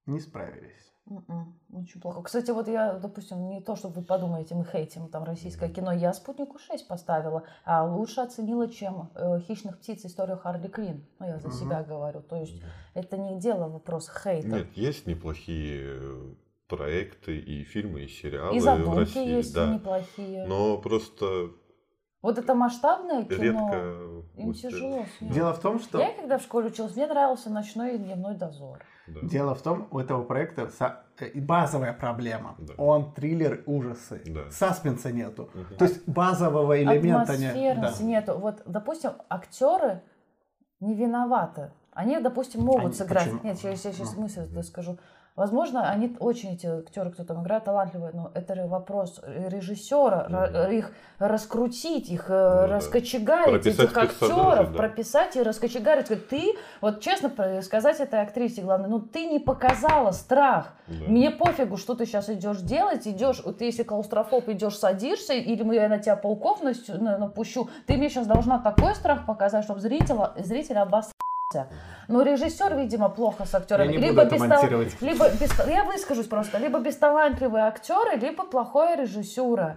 Не справились. М-м, Очень плохо. Кстати, вот я, допустим, не то, чтобы вы подумаете, мы хейтим там российское кино, я «Спутнику 6» поставила, а лучше оценила, чем э, «Хищных птиц. Историю Харли Квинн». Ну, я за Мгм. себя говорю. То есть это не дело вопрос хейта. Нет, есть неплохие э, проекты и фильмы, и сериалы И в задумки России. есть да. неплохие. Но просто Вот это масштабное кино, редко им успели. тяжело. снять. Дело в том, что... Я когда в школе училась, мне нравился «Ночной и дневной дозор». Да. Дело в том, у этого проекта со- э, базовая проблема. Да. Он триллер ужасы. Да. Саспенса нету. Мгм. То есть базового элемента нет. Атмосферности Да. нету. Вот, допустим, актеры не виноваты. Они, допустим, могут Они- сыграть. почему? Нет, я, сейчас Ну. мысль скажу. Возможно, они очень, эти актеры, кто там играет, талантливые, но это вопрос режиссера, ра- их раскрутить, их э, да. раскочегарить, Прописать этих актеров, да. прописать и раскочегарить. Сказать, Ты, вот честно сказать этой актрисе, главное, ну ты не показала страх. Да. Мне пофигу, что ты сейчас идешь делать, идешь, вот если клаустрофоб, идешь, садишься, или я на тебя пауков напущу, ты мне сейчас должна такой страх показать, чтобы зритель, зритель обосрался. Но режиссер, видимо, плохо с актерами. Я не буду либо это бестал- монтировать. либо бес- я выскажусь просто, либо бесталантливые актеры, либо плохая режиссура.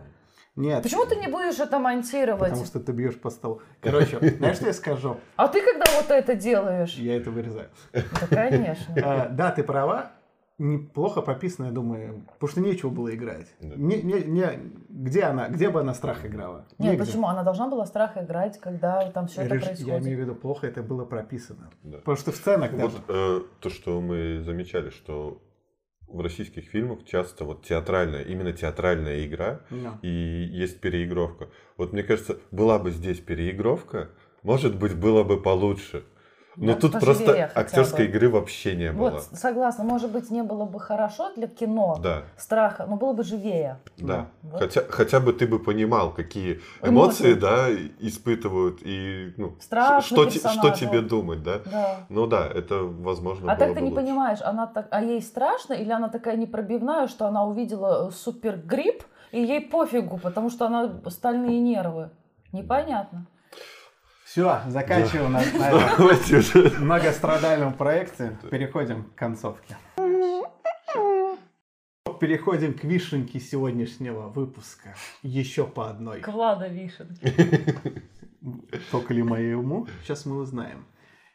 Нет. Почему ты не будешь это монтировать? Потому что ты бьешь по столу. Короче, знаешь, что я скажу? А ты когда вот это делаешь? Я это вырезаю. Да, конечно. А, Да, ты права. Неплохо прописано, я думаю, потому что нечего было играть. Да. Не, не, не, где она, где бы она страх играла? Нет, Негде. почему? Она должна была страх играть, когда там все это Реж- Я происходит. имею в виду, плохо это было прописано. Да. Потому что в сценах Вот даже. э, то, что мы замечали, что в российских фильмах часто вот театральная, именно театральная игра, Ну. и есть переигровка. Вот мне кажется, была бы здесь переигровка, может быть, было бы получше. Но Да, тут просто актерской бы. игры вообще не было. Вот, согласна, может быть, не было бы хорошо для кино, Да, страха, но было бы живее. да. Вот. Хотя, хотя бы ты бы понимал, какие Эмоции. эмоции, да, испытывают и ну, Страшно что, те- что тебе думать, да. Да. Ну да, это возможно А так ты бы не лучше. понимаешь, она так, а ей страшно, или она такая непробивная, что она увидела э, супергрипп, и ей пофигу, потому что она стальные нервы. Непонятно. Все, заканчиваем на, на уже. многострадальном проекте. Переходим к концовке. Переходим к вишенке сегодняшнего выпуска. Еще по одной. Влада Вишен. Только ли моему? Сейчас мы узнаем.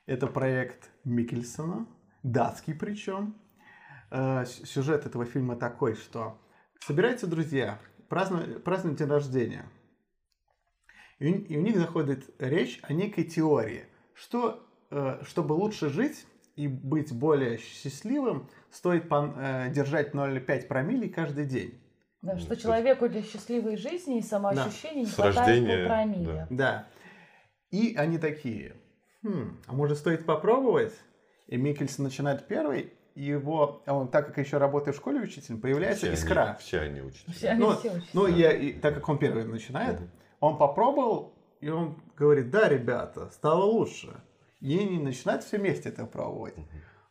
Это проект Микельсона, датский причем. Э, Сюжет этого фильма такой, что собираются друзья, празднуют, празднуют день рождения. И у, них заходит речь о некой теории, что э, чтобы лучше жить и быть более счастливым, стоит э, держать 0,5 промилле каждый день. Да, Ну, что то человеку для счастливой жизни и самоощущения не С хватает рождения, полпромилле. Да. И они такие, «Хм, а может стоит попробовать? И Микельсон начинает первый, его, а он, так как еще работает в школе учителем, появляется Все они- искра. Все они учатся. Все они Ну, все очень ну я, и, так как он первый начинает, Мгм. Он попробовал, и он говорит, да, ребята, стало лучше. И они начинают все вместе это пробовать.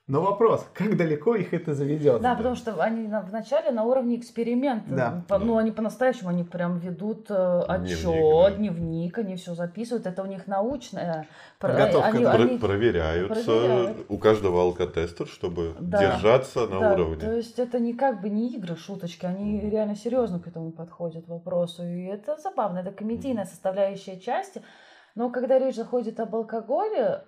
Но вопрос, как далеко их это заведет? Да, потому что они на- вначале на уровне эксперимента. Да. По- Ну, они по-настоящему, они прям ведут э, отчет, Дневник, да. дневник, они все записывают. Это у них научная. Подготовка, они- да. Про- они- проверяются проверяют. у каждого алкотестер, чтобы Да. держаться на да, уровне. То есть это не как бы не игры, шуточки, они реально серьезно к этому подходят вопросу. И это забавно, это комедийная составляющая части. Но когда речь заходит об алкоголе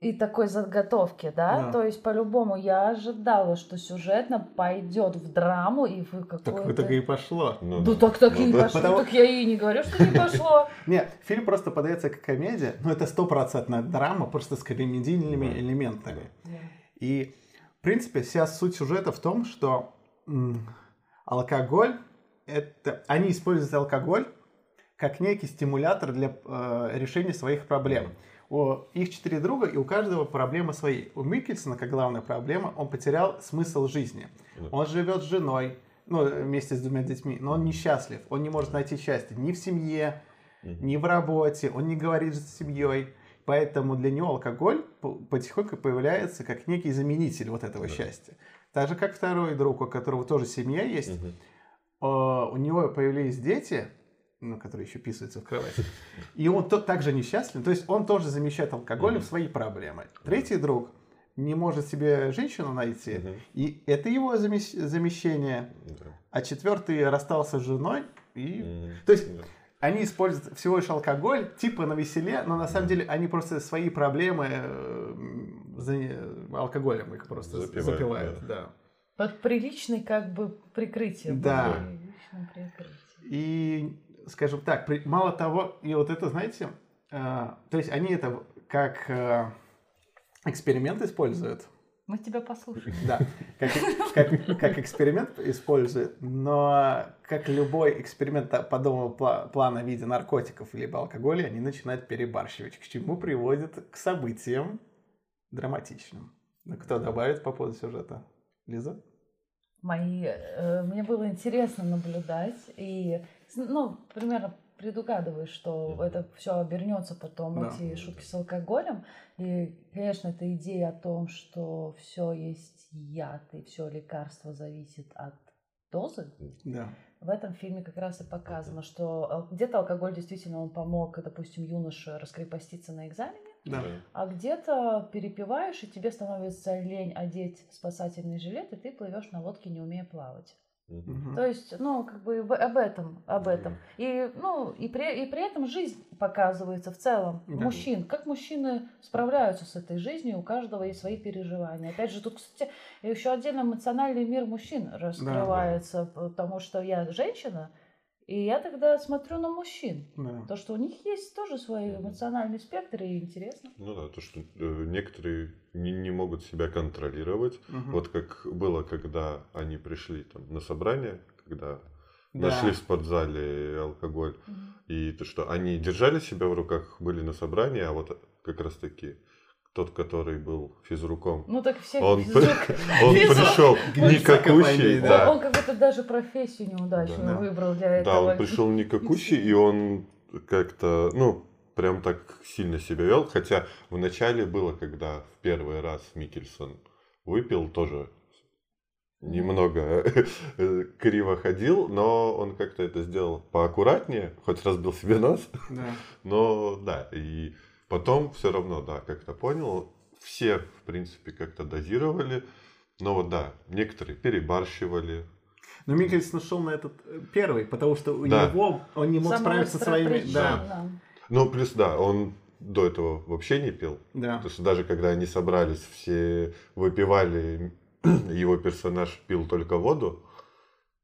и такой заготовке, да, Да. то есть по-любому я ожидала, что сюжетно пойдет в драму и в Так какую-то... в итоге и пошло. Ну Ну да. так так и Ну не да. пошло. Потому- Так я и не говорю, что не пошло. Нет, фильм просто подается как комедия, но это стопроцентная драма, просто с комедийными Да. элементами. И, в принципе, вся суть сюжета в том, что алкоголь, это, они используют алкоголь как некий стимулятор для э, решения своих проблем. У их четыре друга, и у каждого проблема свои. У Микельсона, как главная проблема, он потерял смысл жизни. Он живет с женой, ну, вместе с двумя детьми, но он несчастлив. Он не может найти счастье ни в семье, ни в работе, он не говорит с семьей. Поэтому для него алкоголь по- потихоньку появляется как некий заменитель вот этого Да. счастья. Так же, как второй друг, у которого тоже семья есть, э, у него появились дети, ну, которые еще писаются в кровати, и он то, также несчастлив, то есть он тоже замещает алкоголем Мгм. свои проблемы. Третий друг не может себе женщину найти, Мгм. и это его замещ- замещение. Да. А четвертый расстался с женой, и Мгм. То есть Да. они используют всего лишь алкоголь, типа на веселе, но на самом деле они просто свои проблемы э, за- алкоголем их просто Запивают, запивают. да. Под приличной как бы прикрытием. Да. Приличным прикрытием. И, скажем так, при- мало того, и вот это, знаете, э, то есть они это как э, эксперимент используют, Мы тебя послушаем. да, как, как- как эксперимент используют, но как любой эксперимент подобного пла- плана в виде наркотиков либо алкоголя, они начинают перебарщивать, к чему приводит к событиям драматичным. Ну, кто добавит по поводу сюжета? Лиза? мои, э, мне было интересно наблюдать и, ну, примерно предугадываешь, что это все обернется потом, Да. эти шутки с алкоголем. И, конечно, эта идея о том, что все есть яд и все лекарство зависит от дозы, Да. в этом фильме как раз и показано, что ал- где-то алкоголь действительно он помог, допустим, юноше раскрепоститься на экзамене, Да. а где-то перепиваешь, и тебе становится лень одеть спасательный жилет, и ты плывешь на лодке, не умея плавать. Мгм. То есть, ну, как бы об этом, об этом. И, ну, и при, и при этом жизнь показывается в целом. Да. Мужчин. Как мужчины справляются с этой жизнью, у каждого есть свои переживания. Опять же, тут, кстати, еще отдельно эмоциональный мир мужчин раскрывается, потому что я женщина, и я тогда смотрю на мужчин. Да. То, что у них есть тоже свой эмоциональный спектр, и интересно. Ну да, то, что э, некоторые не, не могут себя контролировать. Мгм. Вот как было, когда они пришли там на собрание, когда Да. нашли в спортзале алкоголь, и то, что они держали себя в руках, были на собрании, а вот как раз таки тот, который был физруком, Ну, так все он, физрук- он физрук. пришел никакущий, да, Он как будто даже профессию неудачную Да. выбрал для этого. да, он пришел никакущий, и он как-то, ну, прям так сильно себя вел, хотя в начале было, когда в первый раз Микельсон выпил, тоже немного э, криво ходил, но он как-то это сделал поаккуратнее, хоть разбил себе нос, Да. но да, и потом все равно, да, как-то понял, все, в принципе, как-то дозировали, но вот да, некоторые перебарщивали, Но Микельсон шел на этот э, первый, потому что у Да. него он не мог Самая справиться со своими. причина, Да, да. ну плюс, да, он до этого вообще не пил, да. Потому что даже когда они собрались, все выпивали, его персонаж пил только воду,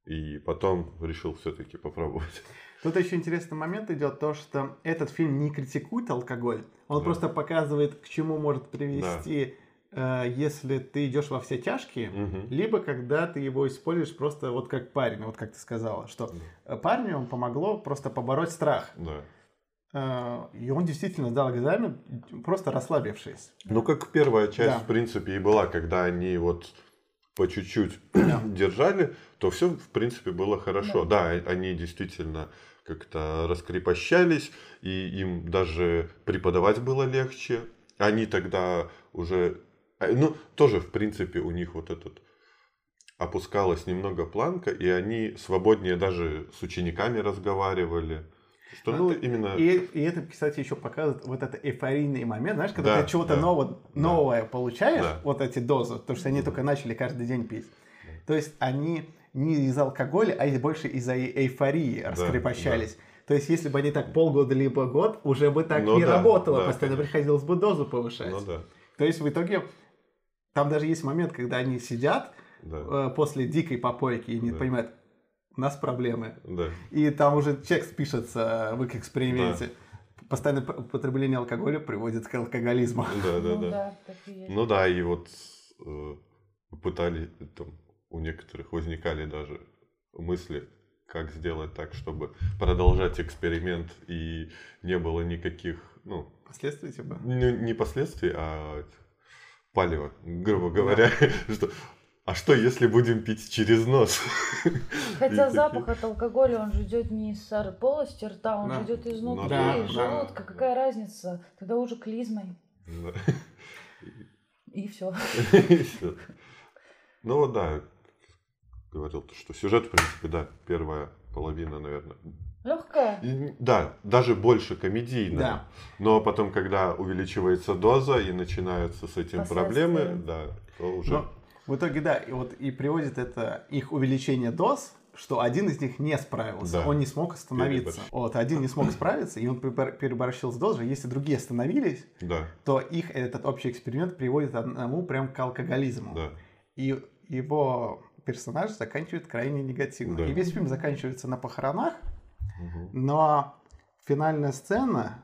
и потом решил все-таки попробовать. Тут еще интересный момент идет то, что этот фильм не критикует алкоголь, он Да. просто показывает, к чему может привести, э, если ты идешь во все тяжкие, Мгм. либо когда ты его используешь просто вот как парень, вот как ты сказала, что э, парню он помогло просто побороть страх. Да. Э, И он действительно сдал экзамен, просто расслабившись. Ну, как первая часть, Да. в принципе, и была, когда они вот по чуть-чуть держали, то все, в принципе, было хорошо. Да, о- они действительно как-то раскрепощались, и им даже преподавать было легче. Они тогда уже, э, ну, тоже, в принципе, у них вот этот опускалась немного планка, и они свободнее даже с учениками разговаривали. Что, ну, Ну, это- именно... И, и это, кстати, еще показывает вот этот эйфорийный момент, знаешь, когда Да, ты чего-то да. нового, Да. новое получаешь, Да. вот эти дозы, потому что они только начали каждый день пить. То есть они не из алкоголя, а больше из-за э- эйфории раскрепощались. То есть, если бы они так полгода либо год, уже бы так Ну не да, работало, да, постоянно конечно. приходилось бы дозу повышать. Ну да, То есть, в итоге, там даже есть момент, когда они сидят да, э, после дикой попойки и не Да. понимают, у нас проблемы. да. И там уже текст пишется в их эксперименте. Постоянное п- употребление алкоголя приводит к алкоголизму. Да, да, Ну да. да. Ну да, и вот э, пытали, там, у некоторых возникали даже мысли, как сделать так, чтобы продолжать эксперимент и не было никаких, ну, Последствия типа. не, не последствий, а палева, грубо говоря. Что, а что, если будем пить через нос? Хотя И запах такие- от алкоголя, он же идет не из полости рта, он Да. же идет изнутри, Ну да, из да. желудка. Какая разница? Тогда уже клизмой. Да. И все. Ну вот да, говорил, то, что сюжет, в принципе, да, первая половина, наверное, Легкая. Да, даже больше комедийно. Да. Но потом, когда увеличивается доза и начинаются с этим проблемы, да, то уже... Но в итоге, да, и вот и приводит это их увеличение доз, что один из них не справился, Да. он не смог остановиться. Переборщил. Вот, один не смог справиться, и он перебор- переборщил с дозой. Если другие остановились, Да, то их этот общий эксперимент приводит одному прям к алкоголизму. да, И его персонаж заканчивает крайне негативно. Да. И весь фильм заканчивается на похоронах, Мгм. но финальная сцена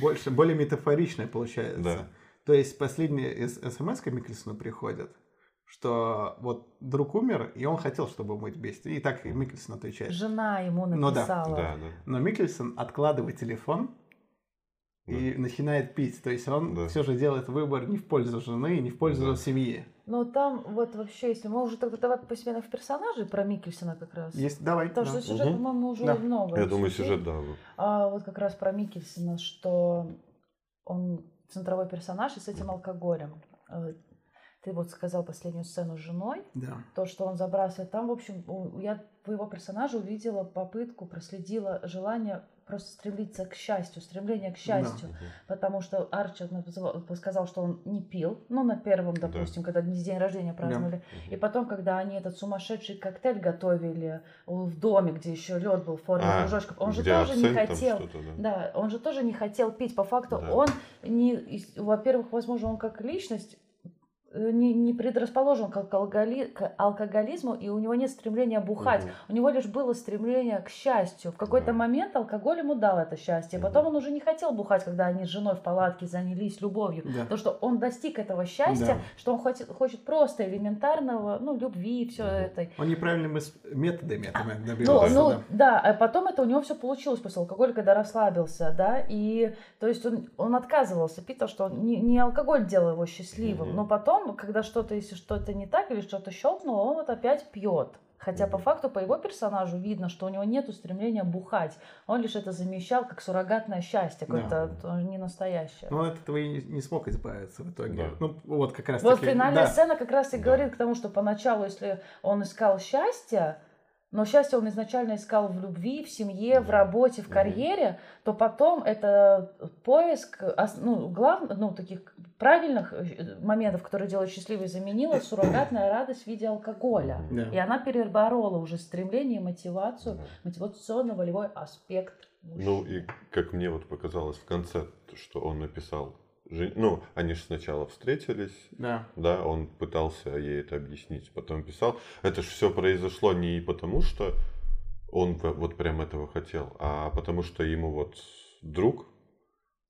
больше, более метафоричная получается. Да. То есть последняя смс Микельсону приходит, что вот друг умер, и он хотел, чтобы умыть вместе. И так Микельсон отвечает. Жена ему Ну да, написала. да, да. Но Микельсон откладывает телефон и начинает пить. То есть он Да. все же делает выбор не в пользу жены, не в пользу Да. семьи. Но там вот вообще, если мы уже тогда давай постепенно в персонажей про Микельсона как раз. Есть, давай. Потому да. что сюжет, Мгм. по-моему, уже Да. много. Я думаю, сюжет, да. А вот как раз про Микельсона, что он центровой персонаж и с этим алкоголем. Э, Ты вот сказал последнюю сцену с женой, Да. то, что он забрасывает. Там, в общем, у- я в его персонаже увидела попытку, проследила желание просто стремиться к счастью, стремление к счастью. Мгм. Потому что Арчи сказал, что он не пил, ну, на первом, Да. допустим, когда день рождения праздновали. И потом, когда они этот сумасшедший коктейль готовили в доме, где еще лед был в форме А, кружочков, он же тоже не хотел. да. Да, он же тоже не хотел пить. По факту Да. он не, во-первых, возможно, он как личность не, не предрасположен к, алкоголи- к алкоголизму, и у него нет стремления бухать. Мгм. У него лишь было стремление к счастью. В какой-то Да. момент алкоголь ему дал это счастье. Мгм. Потом он уже не хотел бухать, когда они с женой в палатке занялись любовью. Да. Потому что он достиг этого счастья, Да. что он хочет, хочет просто элементарного, ну, любви, все Мгм. это. Он неправильными методами этого Ну, добивался. ну, да. да, а потом это у него все получилось после алкоголя, когда расслабился, да, и то есть он, он отказывался пить, потому что он- не, не алкоголь делал его счастливым, Мгм. но потом, когда что-то, если что-то не так или что-то щелкнуло, он вот опять пьет. Хотя по факту по его персонажу видно, что у него нет стремления бухать. Он лишь это замещал как суррогатное счастье, Да. какое-то то не настоящее. Но от этого и не, смог избавиться в итоге. Да. Ну, вот как раз Вот таки. финальная да. сцена как раз и Да. говорит к тому, что поначалу, если он искал счастье, но счастье он изначально искал в любви, в семье, в Да. работе, в карьере, то потом это поиск, ну, глав, ну, таких правильных э, моментов, которые делают счастливой, заменила суррогатная радость в виде алкоголя. Да. И она переборола уже стремление и мотивацию, мотивационно-волевой аспект. Ну мужчины. и как мне вот показалось в конце, то, что он написал, ну они же сначала встретились, Да. да, он пытался ей это объяснить, потом писал. Это же все произошло не потому, что он вот прям этого хотел, а потому что ему вот друг,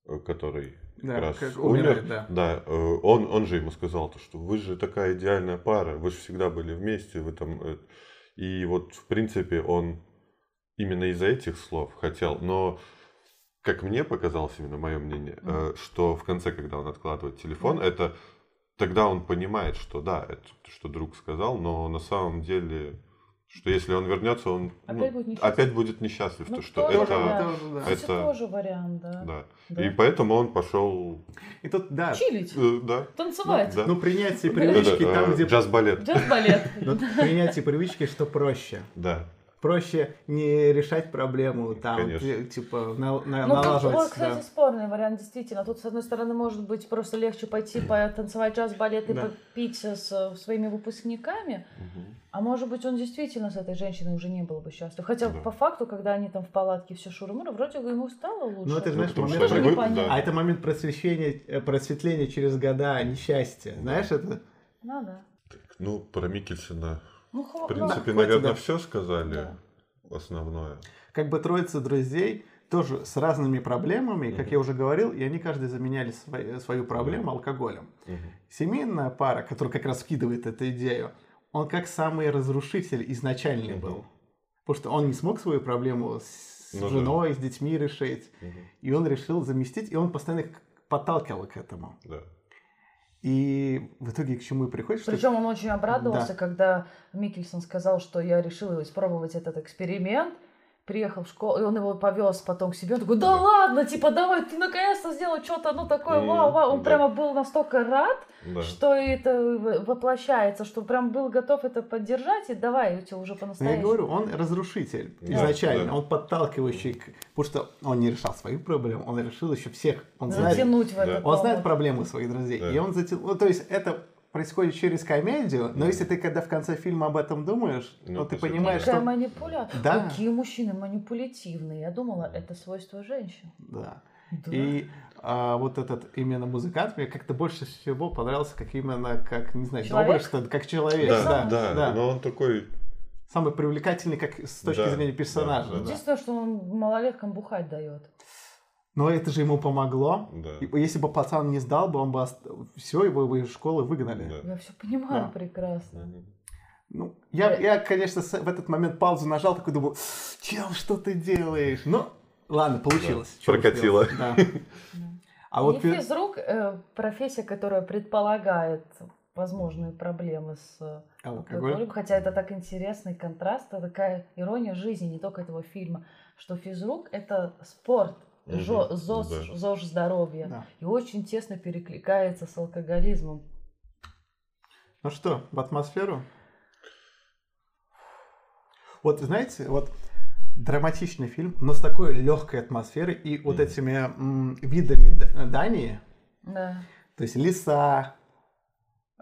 э, который Да, как раз как умер, умирает, да. да, э, он, он же ему сказал, то, что вы же такая идеальная пара, вы же всегда были вместе, вы там... э». И вот, в принципе, он именно из-за этих слов хотел, но как мне показалось, именно мое мнение, э, что в конце, когда он откладывает телефон, Мгм. это тогда он понимает, что да, это то, что друг сказал, но на самом деле, что если он вернется, он ну, Опять будет несчастлив. опять будет несчастлив, Ну, то что тоже это, да. Кстати, это- тоже вариант, да. да. Да. И поэтому он пошел, И тут, да, Чилить, э, да, танцевать. да. ну, принятие Да, привычки Да-да, там, э, где... джаз-балет, Джаз-балет. Ну, принятие привычки, что проще. да. Проще не решать проблему, там, Конечно. ти- типа, на- на- Ну, налаживать, вот, кстати, да. спорный вариант, действительно. Тут, с одной стороны, может быть, просто легче пойти потанцевать джаз-балет и Да. попить с своими выпускниками, Мгм. а может быть, он действительно с этой женщиной уже не был бы счастлив. Хотя, Да. по факту, когда они там в палатке все шурмуры, вроде бы ему стало лучше. Ну, это, знаешь, потому момент... они вы- да. А это момент просвещения, э, просветления через года, а не счастья. Знаешь, это... Ну, да. Ну, про Микельсона, Ну, в принципе, хватит, наверное, да. все сказали Да. основное. Как бы троица друзей тоже с разными проблемами, как Мгм. я уже говорил, и они каждый заменяли свой- свою проблему алкоголем. Мгм. Семейная пара, которая как раз вкидывает эту идею, он как самый разрушитель изначальный Мгм. был. Потому что он не смог свою проблему с Ну да. женой, с детьми решить. Мгм. И он решил заместить, и он постоянно их подталкивал к этому. Да. И в итоге к чему и приходит, что... Причем он очень обрадовался, Да. когда Микельсон сказал, что я решил испробовать этот эксперимент. Приехал в школу, и он его повез потом к себе. Он такой, да ладно, типа, давай, ты наконец-то сделал что-то, ну, такое, вау, вау. Он да. прямо был настолько рад, Да. что это в- воплощается, что прям был готов это поддержать, и давай, я тебе уже я по-настоящему. говорю, он разрушитель Да, изначально, да. он подталкивающий, к- потому что он не решал свои проблемы, он решил еще всех. Он знает, Затянуть в Да. этот он знает проблемы своих друзей, Да. и он затянул. Ну, то есть это происходит через комедию, но если ты когда в конце фильма об этом думаешь, Ну, то ты понимаешь, Какая что... манипуляция. Да. Какие мужчины манипулятивные. Я думала, это свойство женщин. Да. Да. И а, вот этот именно музыкант мне как-то больше всего понравился, как именно, как, не знаю, Человек? добрый, что как человек. Да, Да, да, да. но он такой, Самый привлекательный как с точки Да, зрения персонажа. да, да. Единственное, что он малолеткам бухать дает. Но это же ему помогло. да. Если бы пацан не сдал бы, он бы все, его бы из школы выгнали. Да. Я все понимаю Да. прекрасно. Ну, я, Да. я, конечно, в этот момент паузу нажал, такой думал, чел, что ты делаешь? Но ладно, получилось. Да, прокатило. Да. А вот физрук, э, профессия, которая предполагает возможные проблемы с э, алкоголем, хотя это так интересный контраст, это такая ирония жизни, не только этого фильма, что физрук это спорт, жо- ЗОЖ, да. ЗОЖ здоровья, Да. и очень тесно перекликается с алкоголизмом. Ну что, в атмосферу? Вот, знаете, вот драматичный фильм, но с такой легкой атмосферой и вот этими м, видами Дании, Да. то есть леса,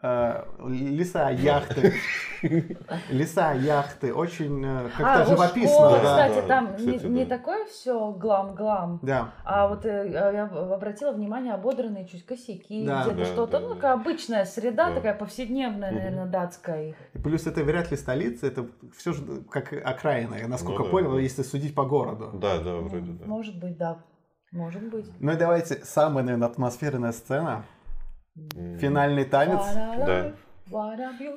леса, яхты, леса, яхты, очень э, как-то а, живописно, школа, да. кстати, Да, там кстати, не, не да. такое все глам-глам, Да, а вот э, я обратила внимание, ободранные чуть косяки, Да. где-то Да, что-то, да, ну, да. такая обычная среда, Да. такая повседневная, Мгм. наверное, датская и плюс это вряд ли столица, это все же как окраина, я насколько Ну да, понял, да. если судить по городу. Да, да, вроде М, да. Может быть, да. Может быть. Ну и давайте, самая, наверное, атмосферная сцена. Финальный танец. Да.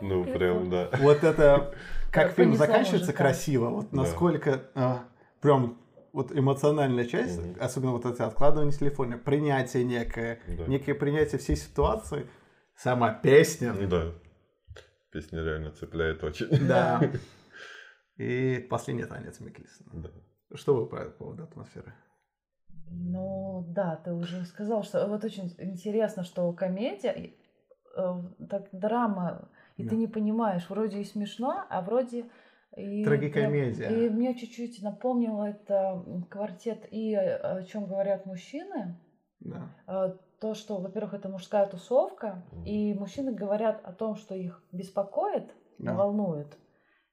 Ну, прям, да. Вот это, как фильм заканчивается красиво, вот насколько а, прям вот эмоциональная часть, Мгм. особенно вот это откладывание телефона, принятие некое, Да. некое принятие всей ситуации, сама песня, Да. Песня реально цепляет очень. да. И последний танец Микельсона. Да. Что вы по поводу атмосферы? Ну да, ты уже сказал, что вот очень интересно, что комедия, э, так драма, и Да. ты не понимаешь, вроде и смешно, а вроде и Трагикомедия. прям- И мне чуть-чуть напомнило это квартет и э, о чем говорят мужчины. Да. Э, То, что, во-первых, это мужская тусовка, и мужчины говорят о том, что их беспокоит, Да. волнует.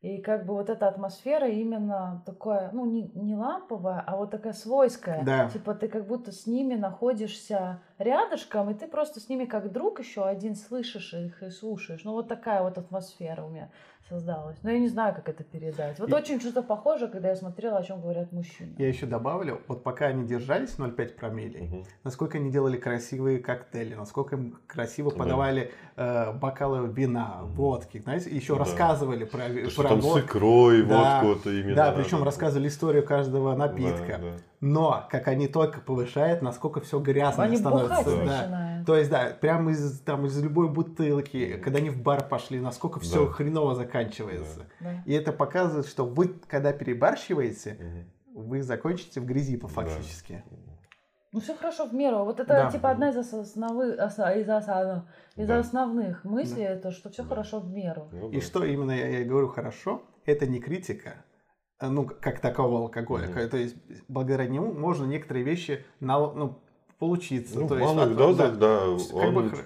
И как бы вот эта атмосфера именно такое, ну, не, не ламповая, а вот такая свойская. Да. Типа ты как будто с ними находишься рядышком, и ты просто с ними как друг еще один слышишь их и слушаешь. Ну, вот такая вот атмосфера у меня создалась. Но я не знаю, как это передать. Вот И- очень что-то похоже, когда я смотрела, о чем говорят мужчины. Я еще добавлю, вот пока они держались 0,5 промилле, Мгм. насколько они делали красивые коктейли, насколько им красиво Да. подавали э, бокалы вина, Мгм. водки, знаете, еще Да. рассказывали про, То, про там с водку. икрой, Да. водку, это именно. Да, причем рассказывали историю каждого напитка. Да, да. Но как они только повышают, насколько все грязно Они становится. бухать да. начинают. То есть, да, прямо из, там, из любой бутылки, когда они в бар пошли, насколько все Да. хреново заканчивается. Да. И это показывает, что вы, когда перебарщиваете, Мгм. вы закончите в грязи по Да. фактически. Ну все хорошо в меру. Вот это Да. типа одна из основных, из, оса- из Да. основных мыслей, это что все Да. хорошо в меру. Ну И да. что именно я, я и говорю хорошо, это не критика, а, ну, как такового алкоголика. Мгм. То есть, благодаря нему можно некоторые вещи на, ну, получиться. Ну, То в есть, малых дозах, да, Как бы он- хр-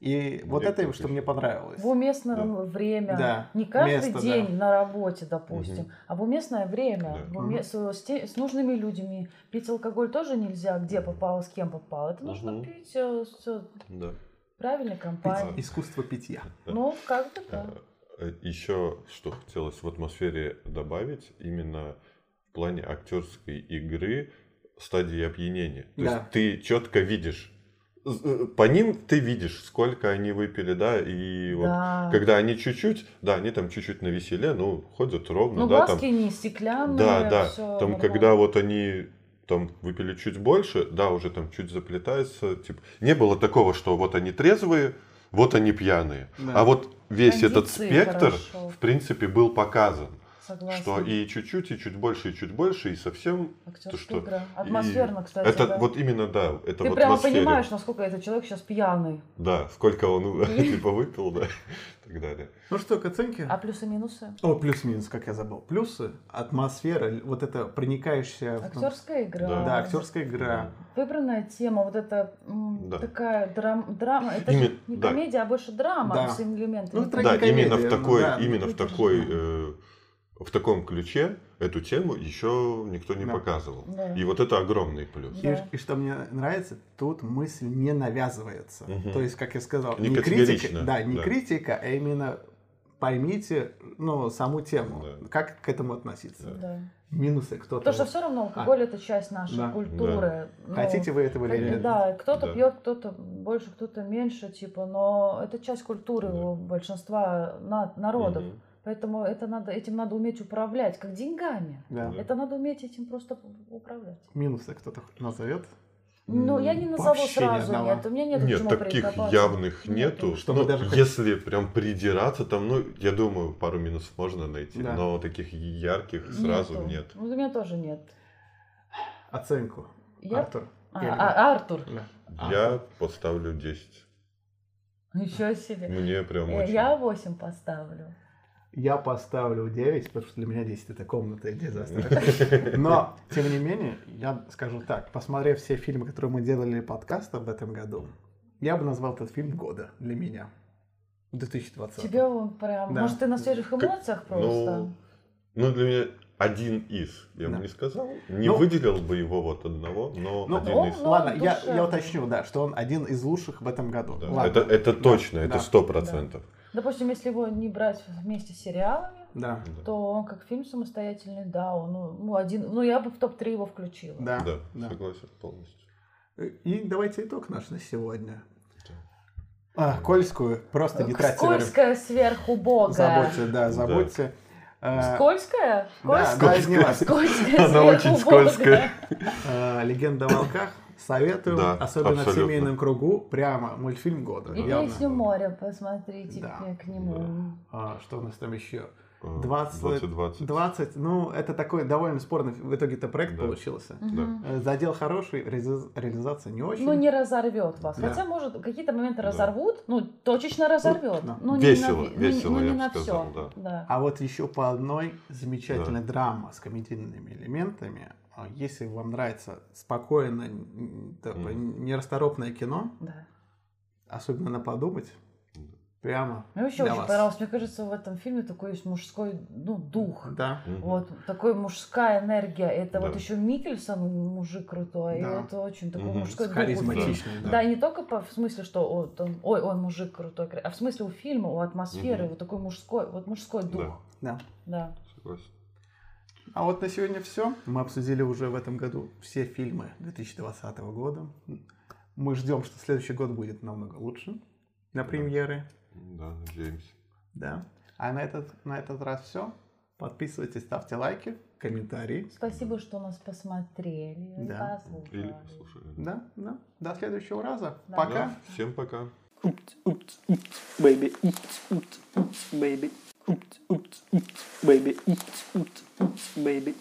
И вот это, что мне понравилось. В уместное время. Да. Не каждый Место, день да. на работе, допустим, Мгм. а в уместное время. Да. В уме- с, с те- с нужными людьми. Пить алкоголь тоже нельзя, где попало, с кем попало. Это нужно Мгм. пить э, с Да. правильной Пить- компанией. Искусство питья. Да. Ну, как бы да. Еще что хотелось в атмосфере добавить, именно в плане актерской игры стадии опьянения. То Да. есть ты четко видишь, э, по ним ты видишь, сколько они выпили, да, и вот Да. когда они чуть-чуть, да, они там чуть-чуть на веселе, ну, ходят ровно, Ну, да, там, глазки не стеклянные. да, да, всё там, нормально. когда вот они там выпили чуть больше, да, уже там чуть заплетается, типа, не было такого, что вот они трезвые, вот они пьяные, Да. а вот весь этот Кондиции спектр, хорошо. в принципе, был показан, Согласна. что и чуть-чуть, и чуть больше, и чуть больше, и совсем, Актерская что- игра. и- Атмосферно, кстати. это да. вот именно, да, это Ты в прямо атмосфере. понимаешь, насколько этот человек сейчас пьяный. Да, сколько он типа выпил, да, и так далее. Ну что, к оценке? А плюсы-минусы? О, плюс-минус, как я забыл. Плюсы, атмосфера, вот это проникающая... в- Актерская игра. Да, актерская игра. Выбранная тема, вот это Да. такая драм- драма. Это Именно- не да. комедия, а больше драма Да. с элементами. Ну, Да, Трагикомедия, именно в ну такой, да, ну, именно в такой, э, в таком ключе эту тему еще никто не Да. показывал. Да. И вот это огромный плюс. И, Да. и что мне нравится, тут мысль не навязывается. Мгм. То есть, как я сказал, Не не, критика, да, не да. критика, а именно поймите ну, саму тему, Да. как к этому относиться. Да. Минусы кто-то. Потому что все равно алкоголь это часть нашей Да. культуры. Ну, Хотите вы этого или нет? Да, кто-то Да. пьет, кто-то больше, кто-то меньше, типа, но это часть культуры Да. у большинства на- народов. Мгм. Поэтому это надо, этим надо уметь управлять, как деньгами. Да. Это надо уметь этим просто управлять. Минусы кто-то назовет? Ну, я не назову Вообще сразу, одного. нет. У меня нет, Нет, таких явных нету. Чтобы Ну, даже хоть- Если прям придираться, там, ну, я думаю, пару минусов можно найти, Да. но таких ярких сразу Нету. нет. Ну, у меня тоже нет. Оценку. Я... Артур. А, а, Артур. Да. Я поставлю 10. Ничего себе. Мне прям Э, очень. Я 8 поставлю. Я поставлю 9, потому что для меня 10 это комната и дизастер. Но, тем не менее, я скажу так, посмотрев все фильмы, которые мы делали подкаста в этом году, я бы назвал этот фильм года для меня. 2020. Тебе он прям... Да. Может, ты на свежих эмоциях просто? Ну, ну, для меня один из, я Да. бы не сказал. Не Ну- выделил бы его вот одного, но Ну, один он- из. ну, Ладно, я, я душевный. уточню, да, что он один из лучших в этом году. Да. Ладно. Это, это точно, Да, это да. сто процентов. Допустим, если его не брать вместе с сериалами, Да, то он как фильм самостоятельный, да, он ну, ну, один, ну я бы в топ-3 его включила. да, Да, да. согласен полностью. И давайте итог наш на сегодня. А, Кольскую, просто не тратьте. Скользкая сверху бога. Забудьте, да, забудьте. А, Скользкая? Да, Скользкая? да, не важно. Скользкая Она очень скользкая. А, Легенда о волках. Советую, Да, особенно в абсолютно. семейном кругу, прямо мультфильм года. И явно. песню моря посмотрите Да, к нему. А, что у нас там еще? А, 20, 2020. 20, ну, это такой довольно спорный в итоге-то проект Да. получился. Мгм. Э, Задел хороший, реализ- реализация не очень. Ну, не разорвет вас. Да. Хотя, может, какие-то моменты Да. разорвут, ну, точечно разорвет. да. Ну, Весело, не на, весело, ну, не я на сказал, все. да. А вот еще по одной замечательной драма с комедийными элементами. А Если вам нравится спокойно, н- такое Мгм. нерасторопное кино, Да. особенно на подумать, прямо Мне вообще для очень вас. понравилось. Мне кажется, в этом фильме такой есть мужской, ну, дух. Да. Мгм. Вот, такой мужская энергия. Это вот Да. еще Микельсон, мужик крутой. Да. И это очень такой Мгм. мужской С дух. харизматичный, Да. да. и не только по, в смысле, что вот он, ой, ой, мужик крутой, а в смысле у фильма, у атмосферы, Мгм. вот такой мужской, вот мужской дух. Да. Да. Согласен. А вот на сегодня все. Мы обсудили уже в этом году все фильмы 2020 года. Мы ждем, что следующий год будет намного лучше на премьеры. Да, надеемся. Да. А на этот, на этот раз все. Подписывайтесь, ставьте лайки, комментарии. Спасибо, что нас посмотрели, Да. послушали. Или послушали. Да, да. До следующего раза. Да. Пока. Да, всем пока. Oops, oops, oops, baby. Oops, oops, oops, baby. Oops, oops, oops, baby. Oops, oops, oops, baby.